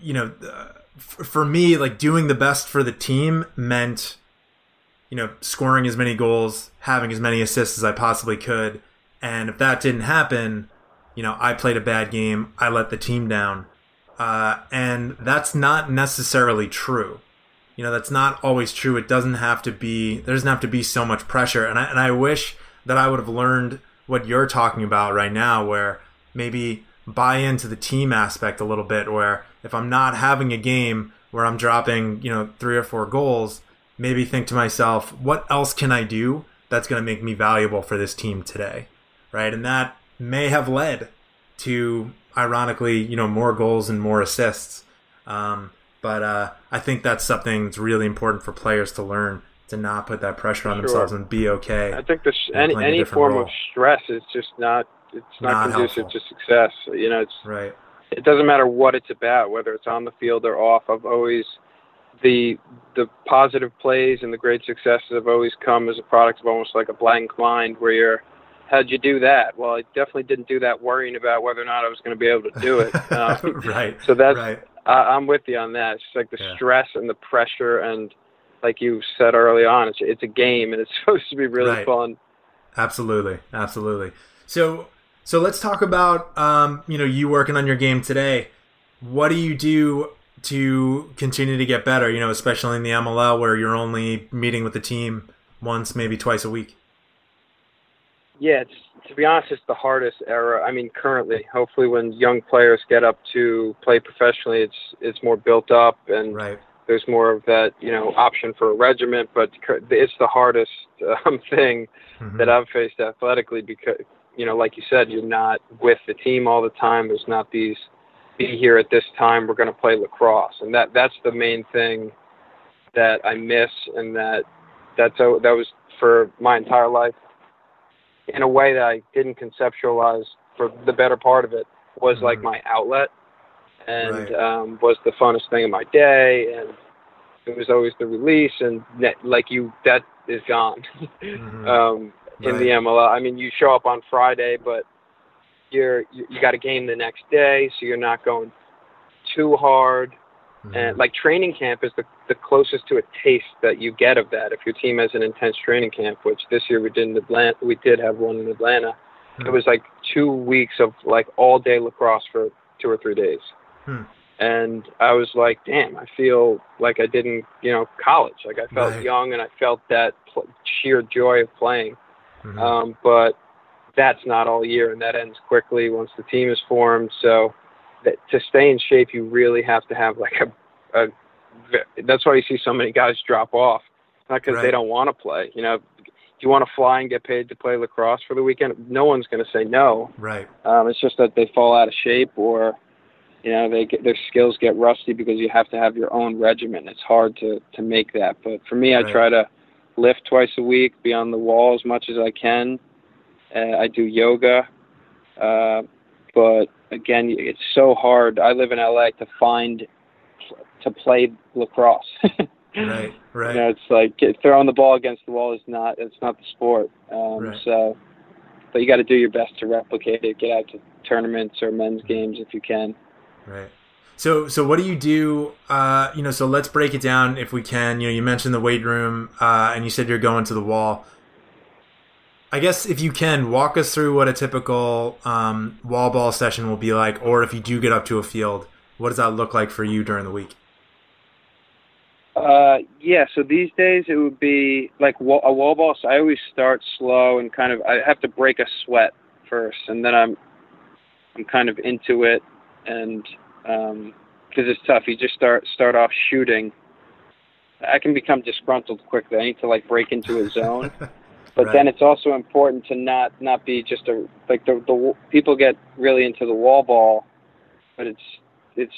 Speaker 1: you know, uh, for me, like doing the best for the team meant, you know, scoring as many goals, having as many assists as I possibly could. And if that didn't happen, you know, I played a bad game. I let the team down. Uh, and that's not necessarily true. You know, that's not always true. It doesn't have to be, there doesn't have to be so much pressure. And I, and I wish that I would have learned what you're talking about right now, where maybe buy into the team aspect a little bit where if I'm not having a game where I'm dropping, you know, three or four goals, maybe think to myself, what else can I do that's going to make me valuable for this team today? Right? And that may have led to ironically, you know, more goals and more assists. Um, but uh, I think that's something that's really important for players to learn to not put that pressure on sure. themselves and be okay.
Speaker 2: I think any any form role. of stress is just not it's not, not conducive helpful. to success. You know, it's
Speaker 1: right.
Speaker 2: It doesn't matter what it's about, whether it's on the field or off. I've always the the positive plays and the great successes have always come as a product of almost like a blank mind where you're how'd you do that? Well, I definitely didn't do that worrying about whether or not I was going to be able to do it. [laughs]
Speaker 1: Um, right.
Speaker 2: So that's
Speaker 1: right.
Speaker 2: I, I'm with you on that. It's like the yeah. stress and the pressure and like you said early on, it's it's a game and it's [laughs] supposed to be really right. fun.
Speaker 1: Absolutely, absolutely. So so let's talk about um, you know you working on your game today. What do you do to continue to get better? You know, especially in the MLL where you're only meeting with the team once, maybe twice a week.
Speaker 2: Yeah, it's to be honest, it's the hardest era. I mean, currently, hopefully, when young players get up to play professionally, it's it's more built up and
Speaker 1: right
Speaker 2: there's more of that you know option for a regiment, but it's the hardest um, [laughs] thing mm-hmm. that I've faced athletically because you know, like you said, you're not with the team all the time. There's not these be here at this time. We're going to play lacrosse, and that that's the main thing that I miss, and that that's that was for my entire life in a way that I didn't conceptualize for the better part of it was mm-hmm. like my outlet and right. um, was the funnest thing of my day. And it was always the release, and like you, that is gone mm-hmm. [laughs] um, in right. the MLL. I mean, you show up on Friday, but you're you, you got a game the next day, so you're not going too hard. Mm-hmm. And like training camp is the the closest to a taste that you get of that. If your team has an intense training camp, which this year we did in Atlanta, we did have one in Atlanta. Mm-hmm. It was like two weeks of like all day lacrosse for two or three days. Hmm. And I was like, damn, I feel like I didn't, you know, college. Like I felt right. young and I felt that pl- sheer joy of playing. Mm-hmm. Um, but that's not all year, and that ends quickly once the team is formed. So that, to stay in shape, you really have to have like a, a that's why you see so many guys drop off. Not because right. they don't want to play. You know, do you want to fly and get paid to play lacrosse for the weekend? No one's going to say no.
Speaker 1: Right.
Speaker 2: Um, it's just that they fall out of shape or you know they get their skills get rusty because you have to have your own regimen it's hard to to make that but for me right. i try to lift twice a week be on the wall as much as i can uh, i do yoga uh but again it's so hard i live in la to find to play lacrosse [laughs]
Speaker 1: right right
Speaker 2: you know it's like throwing the ball against the wall is not it's not the sport um right. so but you got to do your best to replicate it get out to tournaments or men's games if you can
Speaker 1: Right. So, so what do you do? Uh, you know, so let's break it down if we can. You know, you mentioned the weight room, uh, and you said you're going to the wall. I guess if you can walk us through what a typical um, wall ball session will be like, or if you do get up to a field, what does that look like for you during the week?
Speaker 2: Uh, yeah, so these days it would be like a wall ball. So I always start slow and kind of I have to break a sweat first, and then I'm I'm kind of into it and because um, it's tough, you just start start off shooting. I can become disgruntled quickly. I need to like break into a [laughs] zone. But right. then it's also important to not not be just a like the the people get really into the wall ball, but it's it's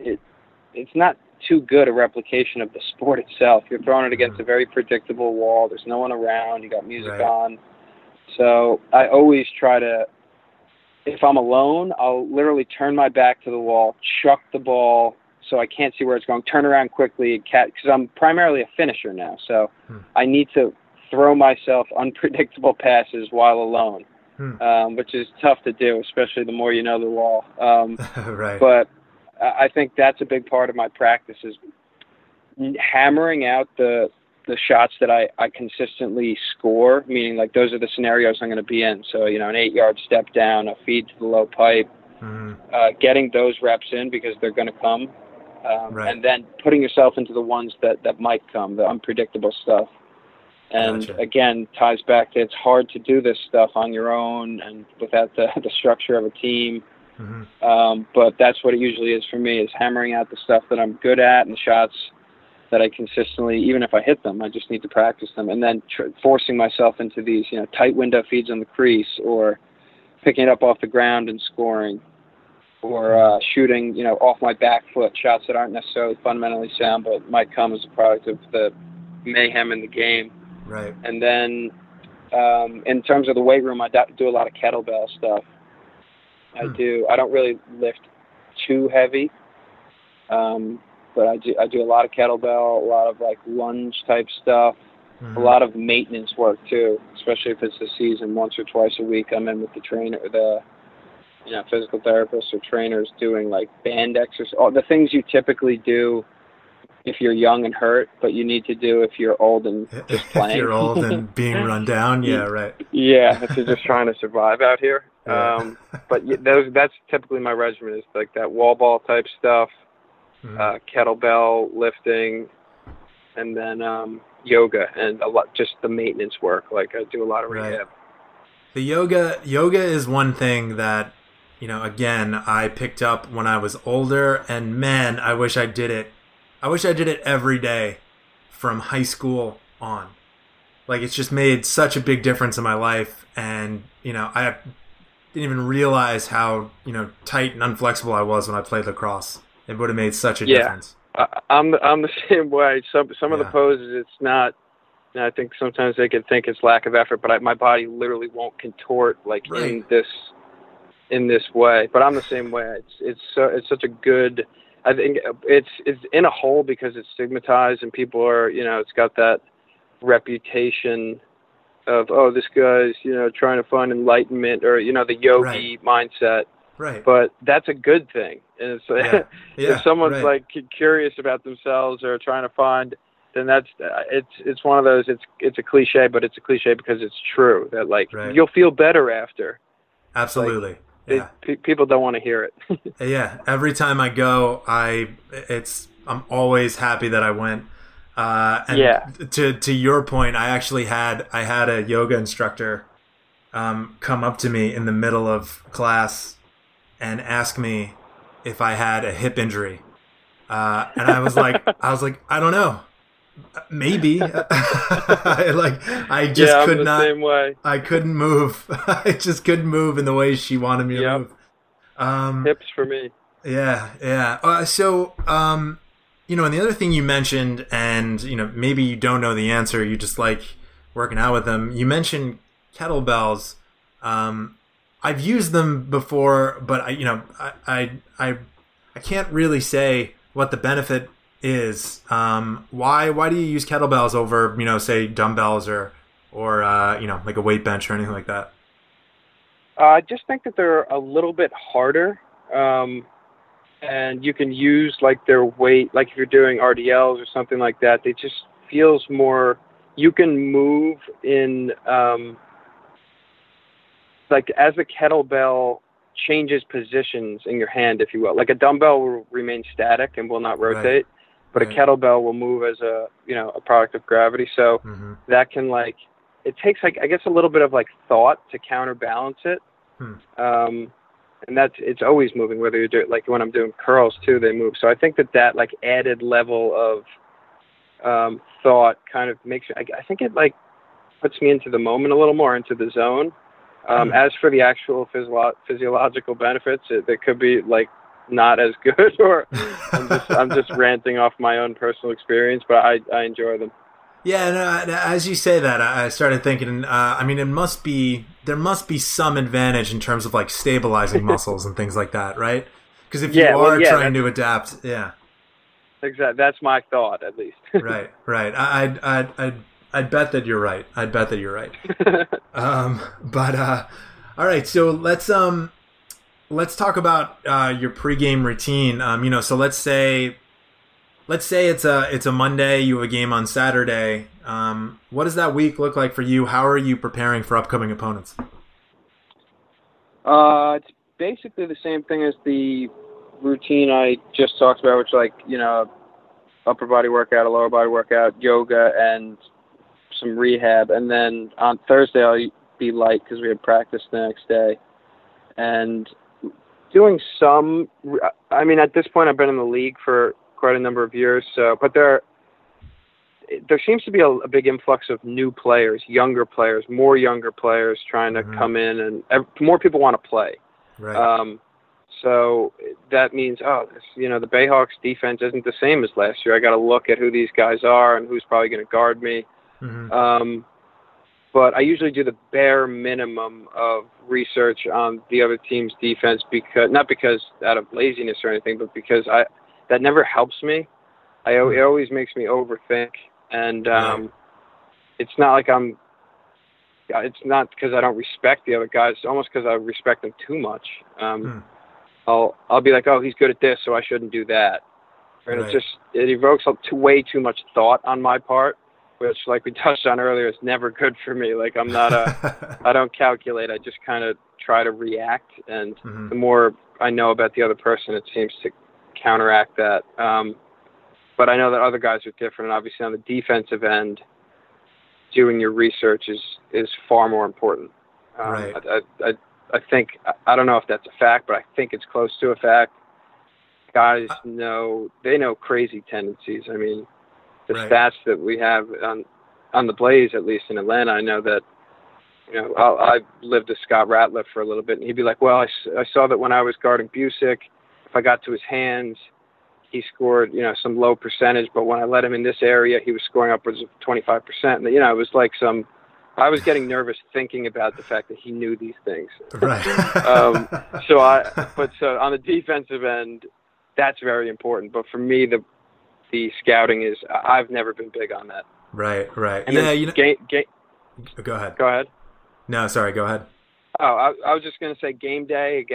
Speaker 2: it it's not too good a replication of the [laughs] sport itself. You're throwing it against a very predictable wall. There's no one around. You got music right. on. So I always try to if I'm alone, I'll literally turn my back to the wall, chuck the ball so I can't see where it's going, turn around quickly, cat because I'm primarily a finisher now, so hmm. I need to throw myself unpredictable [laughs] passes while alone, hmm. um, which is tough to do, especially the more you know the wall. Um, [laughs]
Speaker 1: right.
Speaker 2: But I think that's a big part of my practice is hammering out the the shots that I, I consistently score, meaning like those are the scenarios I'm going to be in. So, you know, an eight yard step down, a feed to the low pipe, mm-hmm. uh, getting those reps in because they're going to come. Um, right. And then putting yourself into the ones that, that might come, the unpredictable stuff. And gotcha. again, ties back to it's hard to do this stuff on your own and without the, [laughs] the structure of a team. Mm-hmm. Um, but that's what it usually is for me: is hammering out the stuff that I'm good at and shots that I consistently, even if I hit them, I just need to practice them, and then tr- forcing myself into these, you know, tight window feeds on the crease, or picking it up off the ground and scoring, or uh, shooting, you know, off my back foot shots that aren't necessarily fundamentally sound, but might come as a product of the mayhem in the game.
Speaker 1: Right.
Speaker 2: And then, um, in terms of the weight room, I do a lot of kettlebell stuff. I hmm. do. I don't really lift too heavy. Um, but I do I do a lot of kettlebell, a lot of like lunge type stuff, mm-hmm. a lot of maintenance work too, especially if it's the season. Once or twice a week, I'm in with the trainer, the you know physical therapists or trainers doing like band exercise, all the things you typically do if you're young and hurt, but you need to do if you're old and [laughs] just playing.
Speaker 1: if you're old and [laughs] being run down, yeah, right.
Speaker 2: Yeah, if you're just trying to survive out here. [laughs] Yeah. Um, but those that's typically my regimen is like that wall ball type stuff, mm-hmm. uh, kettlebell lifting, and then um, yoga and a lot just the maintenance work. Like I do a lot of rehab. Right.
Speaker 1: The yoga yoga is one thing that you know again I picked up when I was older, and man, I wish I did it. I wish I did it every day from high school on. Like it's just made such a big difference in my life, and you know I didn't even realize how you know tight and unflexible I was when I played lacrosse. It would have made such a
Speaker 2: yeah.
Speaker 1: difference.
Speaker 2: I, I'm the, I'm the [laughs] same way. Some some yeah. of the poses, it's not. I think sometimes they could think it's lack of effort, but I, my body literally won't contort like right. in this in this way. But I'm the same way. It's it's so, it's such a good. I think it's it's in a hole because it's stigmatized and people are you know it's got that reputation of oh this guy's you know trying to find enlightenment or you know the yogi right. mindset
Speaker 1: right
Speaker 2: but that's a good thing and it's, yeah. [laughs] Yeah, if someone's right. like curious about themselves or trying to find then that's uh, it's it's one of those it's it's a cliche but it's a cliche because it's true that like right. you'll feel better after
Speaker 1: absolutely like, yeah.
Speaker 2: It, people don't want to hear it [laughs]
Speaker 1: yeah every time i go i it's i'm always happy that i went uh, and
Speaker 2: yeah.
Speaker 1: To to your point, I actually had I had a yoga instructor um, come up to me in the middle of class and ask me if I had a hip injury, uh, and I was like, [laughs] I was like, I don't know, maybe. I, [laughs] [laughs] like I just
Speaker 2: yeah,
Speaker 1: could not.
Speaker 2: Same way.
Speaker 1: I couldn't move. [laughs] I just couldn't move in the way she wanted me
Speaker 2: yep.
Speaker 1: to move. Um,
Speaker 2: Hips for me.
Speaker 1: Yeah, yeah. Uh, so, um, you know, and the other thing you mentioned, and you know, maybe you don't know the answer, you just like working out with them. You mentioned kettlebells. Um, I've used them before, but I, you know, I, I, I, I can't really say what the benefit is. Um, why, why do you use kettlebells over, you know, say dumbbells or, or uh, you know, like a weight bench or anything like that?
Speaker 2: Uh, I just think that they're a little bit harder. Um, and you can use like their weight, like if you're doing RDLs or something like that. They just feels more. You can move in um, like as a kettlebell changes positions in your hand, if you will. Like a dumbbell will remain static and will not rotate, right. But right. a kettlebell will move as a you know a product of gravity. So mm-hmm. that can like it takes like I guess a little bit of like thought to counterbalance it. Hmm. Um, and that's it's always moving whether you do doing like when i'm doing curls too they move so i think that that like added level of um thought kind of makes I, I think it like puts me into the moment a little more into the zone um mm. as for the actual physio- physiological benefits it, it could be like not as good [laughs] or i'm just i'm just [laughs] ranting off my own personal experience but i i enjoy them
Speaker 1: yeah, no, as you say that, I started thinking. Uh, I mean, it must be there must be some advantage in terms of like stabilizing [laughs] muscles and things like that, right? Because if
Speaker 2: yeah,
Speaker 1: you
Speaker 2: are well, yeah,
Speaker 1: trying to adapt, yeah,
Speaker 2: exactly. That's my thought, at least.
Speaker 1: right, right. I, I'd, I'd, I'd, I'd bet that you're right. I'd bet that you're right. um, but uh, all right, so let's um, let's talk about uh, your pregame routine. Um, you know, so let's say let's say it's a it's a Monday, you have a game on Saturday. Um, what does that week look like for you? How are you preparing for upcoming opponents?
Speaker 2: Uh, it's basically the same thing as the routine I just talked about, which like you know, upper body workout, a lower body workout, yoga, and some rehab. And then on Thursday I'll be light because we have practice the next day, and doing some. I mean, at this point, I've been in the league for quite a number of years. So, but there, there seems to be a, a big influx of new players, younger players, more younger players trying to mm-hmm. come in, and ev- more people want to play.
Speaker 1: Right.
Speaker 2: Um, so that means, oh, this, you know, the Bayhawks defense isn't the same as last year. I got to look at who these guys are and who's probably going to guard me.
Speaker 1: Mm-hmm.
Speaker 2: Um, but I usually do the bare minimum of research on the other team's defense because not because out of laziness or anything, but because I that never helps me. I it always makes me overthink, and um, it's not like I'm. It's not because I don't respect the other guys. It's almost because I respect them too much. Um,
Speaker 1: hmm.
Speaker 2: I'll I'll be like, oh, he's good at this, so I shouldn't do that. And right. it just it evokes too, way too much thought on my part, which, like we touched on earlier, is never good for me. Like I'm not a, [laughs] I don't calculate. I just kind of try to react, and
Speaker 1: mm-hmm.
Speaker 2: the more I know about the other person, it seems to counteract that. Um, but I know that other guys are different, and obviously on the defensive end, doing your research is is far more important.
Speaker 1: Um, right.
Speaker 2: I, I, I think I don't know if that's a fact, but I think it's close to a fact. Guys know they know crazy tendencies. I mean, the
Speaker 1: right.
Speaker 2: stats that we have on on the Blaze, at least in Atlanta, I know that you know I'll, I lived with Scott Ratliff for a little bit, and he'd be like, "Well, I, I saw that when I was guarding Busick, if I got to his hands, he scored you know some low percentage, but when I let him in this area, he was scoring upwards of 25 percent." And you know, it was like some I was getting nervous thinking about the fact that he knew these things.
Speaker 1: Right. [laughs]
Speaker 2: um, so I, but so on the defensive end, that's very important. But for me, the the scouting is I've never been big on that.
Speaker 1: Right. Right.
Speaker 2: And
Speaker 1: yeah. You know.
Speaker 2: Game, game,
Speaker 1: go ahead.
Speaker 2: Go ahead.
Speaker 1: No, sorry. Go ahead.
Speaker 2: Oh, I, I was just going to say game day.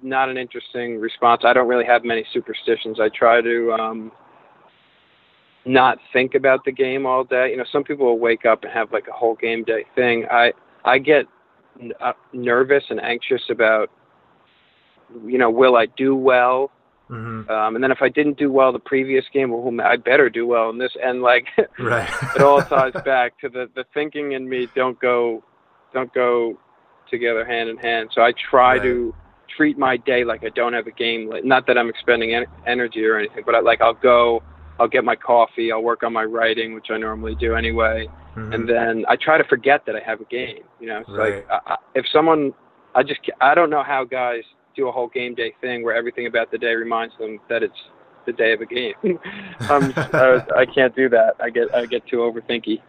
Speaker 2: Not an interesting response. I don't really have many superstitions. I try to. Um, not think about the game all day. You know, some people will wake up and have like a whole game day thing. I I get n- uh, nervous and anxious about you know, will I do well?
Speaker 1: Mm-hmm.
Speaker 2: Um, and then if I didn't do well the previous game, well, I better do well in this. And like, [laughs]
Speaker 1: right. [laughs]
Speaker 2: it all ties [laughs] back to the the thinking in me. Don't go, don't go together hand in hand. So I try
Speaker 1: right.
Speaker 2: to treat my day like I don't have a game. Not that I'm expending en- energy or anything, but I, like I'll go I'll get my coffee, I'll work on my writing, which I normally do anyway,
Speaker 1: mm-hmm.
Speaker 2: and then I try to forget that I have a game. You know, it's
Speaker 1: right.
Speaker 2: like I, if someone, I just I don't know how guys do a whole game day thing where everything about the day reminds them that it's the day of a game. [laughs] um, I, I can't do that. I get I get too overthinky.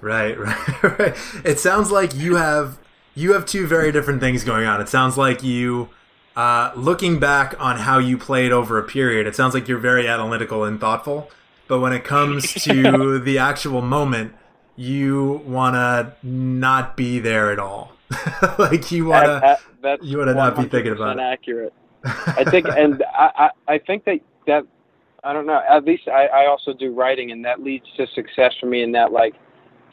Speaker 1: Right, [laughs] right, right. It sounds like you have you have two very different things going on. It sounds like you uh, looking back on how you played over a period, it sounds like you're very analytical and thoughtful. But when it comes [laughs] to the actual moment, you want to not be there at all. [laughs] like you want to, you want to not be thinking about it.
Speaker 2: Accurate. [laughs] I think, and I, I, I think that that I don't know. At least I, I also do writing, and that leads to success for me. In that, like,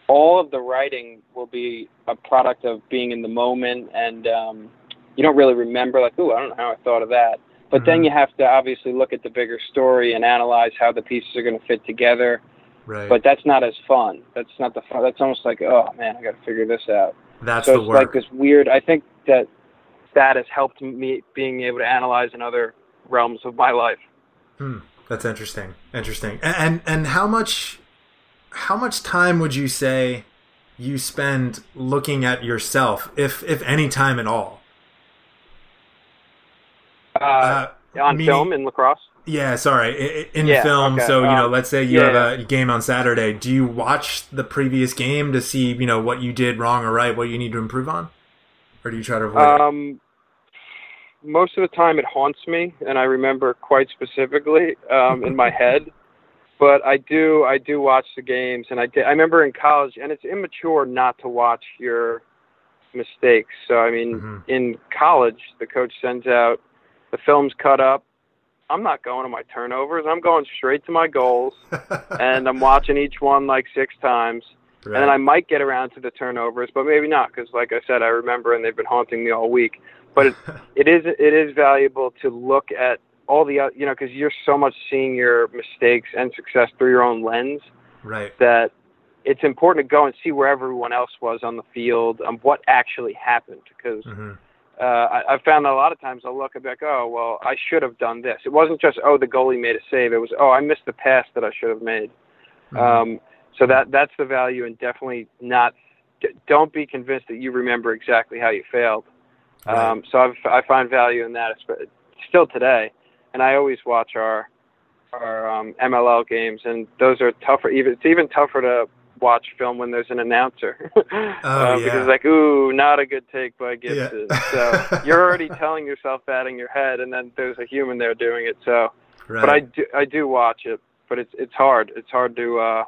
Speaker 2: all of the writing will be a product of being in the moment and um, you don't really remember like, oh, I don't know how I thought of that. But
Speaker 1: mm-hmm.
Speaker 2: then you have to obviously look at the bigger story and analyze how the pieces are going to fit together.
Speaker 1: Right.
Speaker 2: But that's not as fun. That's not the fun. That's almost like, oh man, I got to figure this out.
Speaker 1: That's
Speaker 2: so
Speaker 1: the
Speaker 2: it's
Speaker 1: work.
Speaker 2: like this weird. I think that that has helped me being able to analyze in other realms of my life.
Speaker 1: Hmm. That's interesting. Interesting. And, and how much how much time would you say you spend looking at yourself, if if any time at all?
Speaker 2: Uh, on meaning, film in lacrosse.
Speaker 1: Yeah, sorry, in
Speaker 2: yeah,
Speaker 1: film.
Speaker 2: Okay.
Speaker 1: So you
Speaker 2: um,
Speaker 1: know, let's say you
Speaker 2: yeah,
Speaker 1: have a game on Saturday. Do you watch the previous game to see you know what you did wrong or right, what you need to improve on, or do you try to avoid?
Speaker 2: Um, most of the time, it haunts me, and I remember quite specifically um, in my [laughs] head. But I do, I do watch the games, and I did. I remember in college, and it's immature not to watch your mistakes. So I mean,
Speaker 1: mm-hmm.
Speaker 2: in college, the coach sends out the film's cut up. I'm not going to my turnovers. I'm going straight to my goals, [laughs] and I'm watching each one like six times.
Speaker 1: Right.
Speaker 2: And then I might get around to the turnovers, but maybe not because, like I said, I remember and they've been haunting me all week. But it, [laughs] it is it is valuable to look at all the you know because you're so much seeing your mistakes and success through your own lens.
Speaker 1: Right.
Speaker 2: That it's important to go and see where everyone else was on the field, and what actually happened, because
Speaker 1: mm-hmm.
Speaker 2: Uh, I, I found that a lot of times I'll look and be like, oh, well, I should have done this. It wasn't just, oh, the goalie made a save. It was, oh, I missed the pass that I should have made. Mm-hmm. Um, so that that's the value, and definitely not. Don't be convinced that you remember exactly how you failed. Right. Um, so I've, I find value in that still today, and I always watch our our um, MLL games, and those are tougher. Even it's even tougher to watch film when there's an announcer [laughs]
Speaker 1: oh, um, yeah.
Speaker 2: because like ooh not a good take by Gibson yeah. so [laughs] you're already telling yourself that in your head and then there's a human there doing it so right. but I do I do watch it but it's it's hard it's hard to uh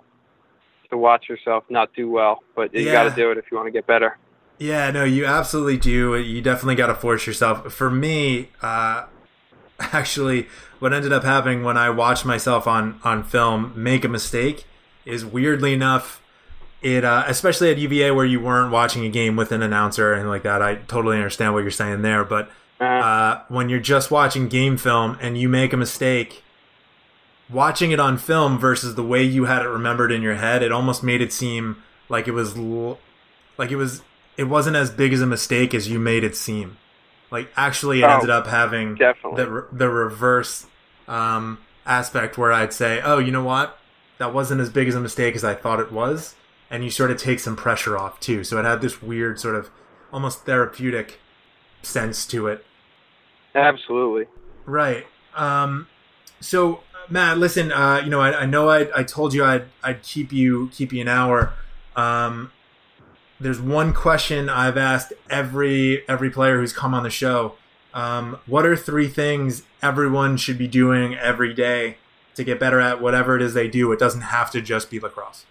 Speaker 2: to watch yourself not do well but you yeah. got to do it if you want to get better
Speaker 1: yeah no you absolutely do you definitely got to force yourself for me uh [laughs] actually what ended up happening when I watched myself on on film make a mistake is weirdly enough it uh, especially at UVA where you weren't watching a game with an announcer and like that. I totally understand what you're saying there, but uh-huh. uh, when you're just watching game film and you make a mistake, watching it on film versus the way you had it remembered in your head, it almost made it seem like it was like it was it wasn't as big as a mistake as you made it seem. Like actually, it oh, ended up having
Speaker 2: definitely.
Speaker 1: the the reverse um, aspect where I'd say, oh, you know what, that wasn't as big as a mistake as I thought it was and you sort of take some pressure off too. So it had this weird sort of almost therapeutic sense to it.
Speaker 2: Absolutely.
Speaker 1: Right. Um, so Matt, listen, uh, you know, I, I know I, I told you I'd, I'd keep you keep you an hour. Um, there's one question I've asked every every player who's come on the show. Um, what are three things everyone should be doing every day to get better at whatever it is they do? It doesn't have to just be lacrosse.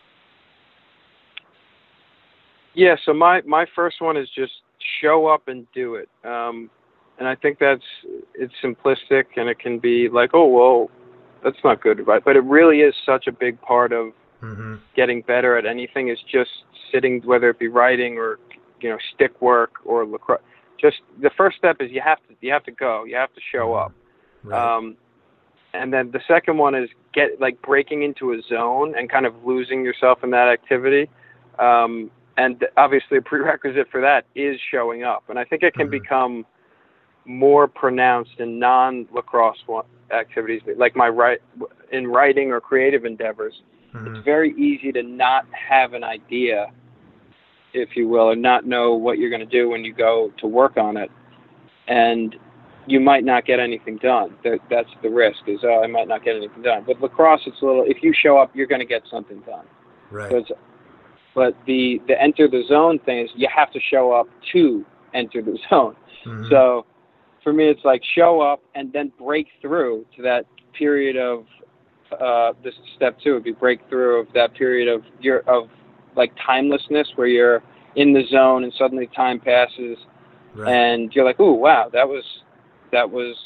Speaker 2: Yeah, so my my first one is just show up and do it. Um, and I think that's it's simplistic and it can be like, oh well, that's not good advice, but it really is such a big part of mm-hmm. getting better at anything. Is just sitting, whether it be writing or you know stick work or lacrosse. Just the first step is you have to you have to go. You have to show mm-hmm. up. Right. Um, and then the second one is get like breaking into a zone and kind of losing yourself in that activity. Um, and obviously a prerequisite for that is showing up. And I think it can mm-hmm. become more pronounced in non-lacrosse activities, like my write in writing or creative endeavors. Mm-hmm. It's very easy to not have an idea, if you will, or not know what you're going to do when you go to work on it, and you might not get anything done. That, that's the risk. Is oh, I might not get anything done. But lacrosse, it's a little. If you show up, you're going to get something done.
Speaker 1: Right.
Speaker 2: So but the the enter the zone thing is you have to show up to enter the [laughs] zone. Mm-hmm. So for me, it's like show up and then break through to that period of uh, this step two would be breakthrough of that period of your of like timelessness where you're in the zone and suddenly time passes right. and you're like, oh wow, that was that was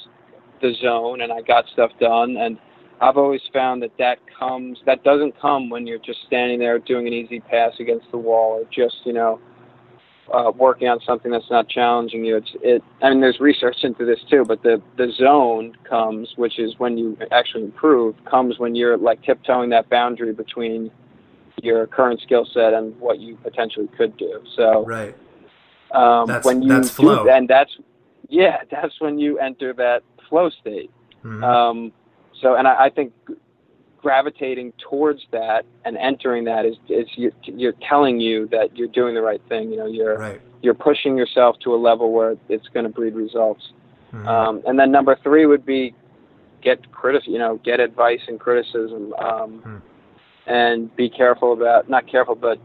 Speaker 2: the zone and I got stuff done and I've always found that that comes that doesn't come when you're just standing there doing an easy pass against the wall or just you know uh, working on something that's not challenging you. It's it. I mean, there's research into this too, but the the zone comes, which is when you actually improve, comes when you're like tiptoeing that boundary between your current skill set and what you potentially could do. So
Speaker 1: right.
Speaker 2: Um, that's, when you
Speaker 1: that's flow.
Speaker 2: Do, and that's yeah, [laughs] that's when you enter that flow state. Mm-hmm. Um, so, and I, I think gravitating towards that and entering that is is you're, you're telling you that you're doing the right thing. You know, you're
Speaker 1: right.
Speaker 2: you're pushing yourself to a level where it's going to breed results. Mm-hmm. Um, and then number three would be get critic, you know, get advice and criticism, um, mm. and be careful about not careful, but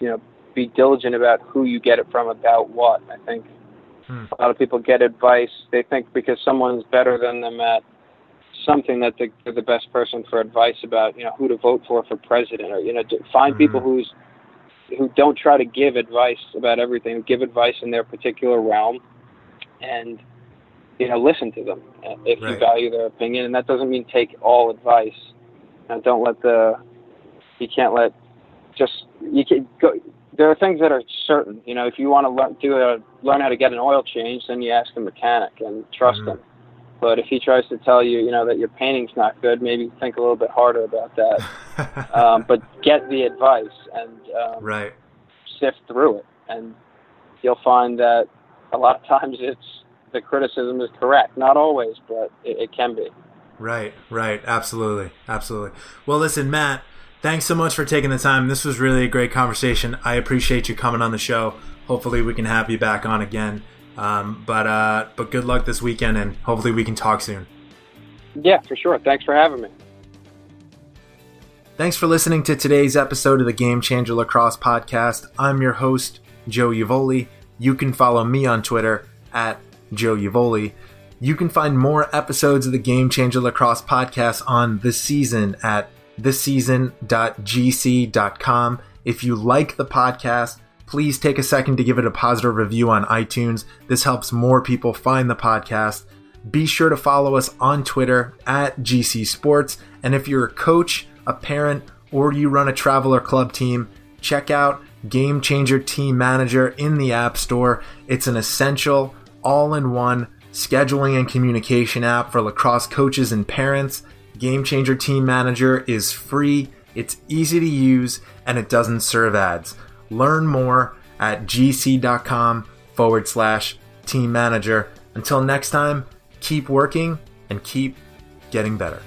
Speaker 2: you know, be diligent about who you get it from, about what. I think mm. a lot of people get advice. They think because someone's better than them at something that they're the best person for advice about, you know, who to vote for for president, or you know, find mm-hmm. people who's who don't try to give advice about everything, who give advice in their particular realm, and you know, listen to them uh, if right. you value their opinion. And that doesn't mean take all advice. And don't let the you can't let just you can go. There are things that are certain. You know, if you want to learn do a, learn how to get an oil change, then you ask a mechanic and trust mm-hmm. them. But if he tries to tell you, you know, that your painting's not good, maybe think a little bit harder about that. [laughs] um, but get the advice and um,
Speaker 1: right.
Speaker 2: sift through it, and you'll find that a lot of [laughs] times it's the criticism is correct. Not always, but it, it can be.
Speaker 1: Right, right, absolutely, absolutely. Well, listen, Matt, thanks so much for taking the time. This was really a great conversation. I appreciate you coming on the show. Hopefully, we can have you back on again. Um, but uh, but good luck this weekend, and hopefully, we can talk soon.
Speaker 2: Yeah, for sure. Thanks for having me.
Speaker 1: Thanks for listening to today's episode of the Game Changer Lacrosse Podcast. I'm your host, Joe Yevoli. You can follow me on Twitter at Joe Yevoli. You can find more episodes of the Game Changer Lacrosse podcast on this season at thisseason.gc.com. If you like the podcast, please take a second to give it a positive review on iTunes. This helps more people find the podcast. Be sure to follow us on Twitter at GC Sports. And if you're a coach, a parent, or you run a travel or club team, check out Game Changer Team Manager in the App Store. It's an essential, all in one scheduling and communication app for lacrosse coaches and parents. Game Changer Team Manager is free, it's easy to use, and it doesn't serve ads. Learn more at gc.com forward slash team manager. Until next time, keep working and keep getting better.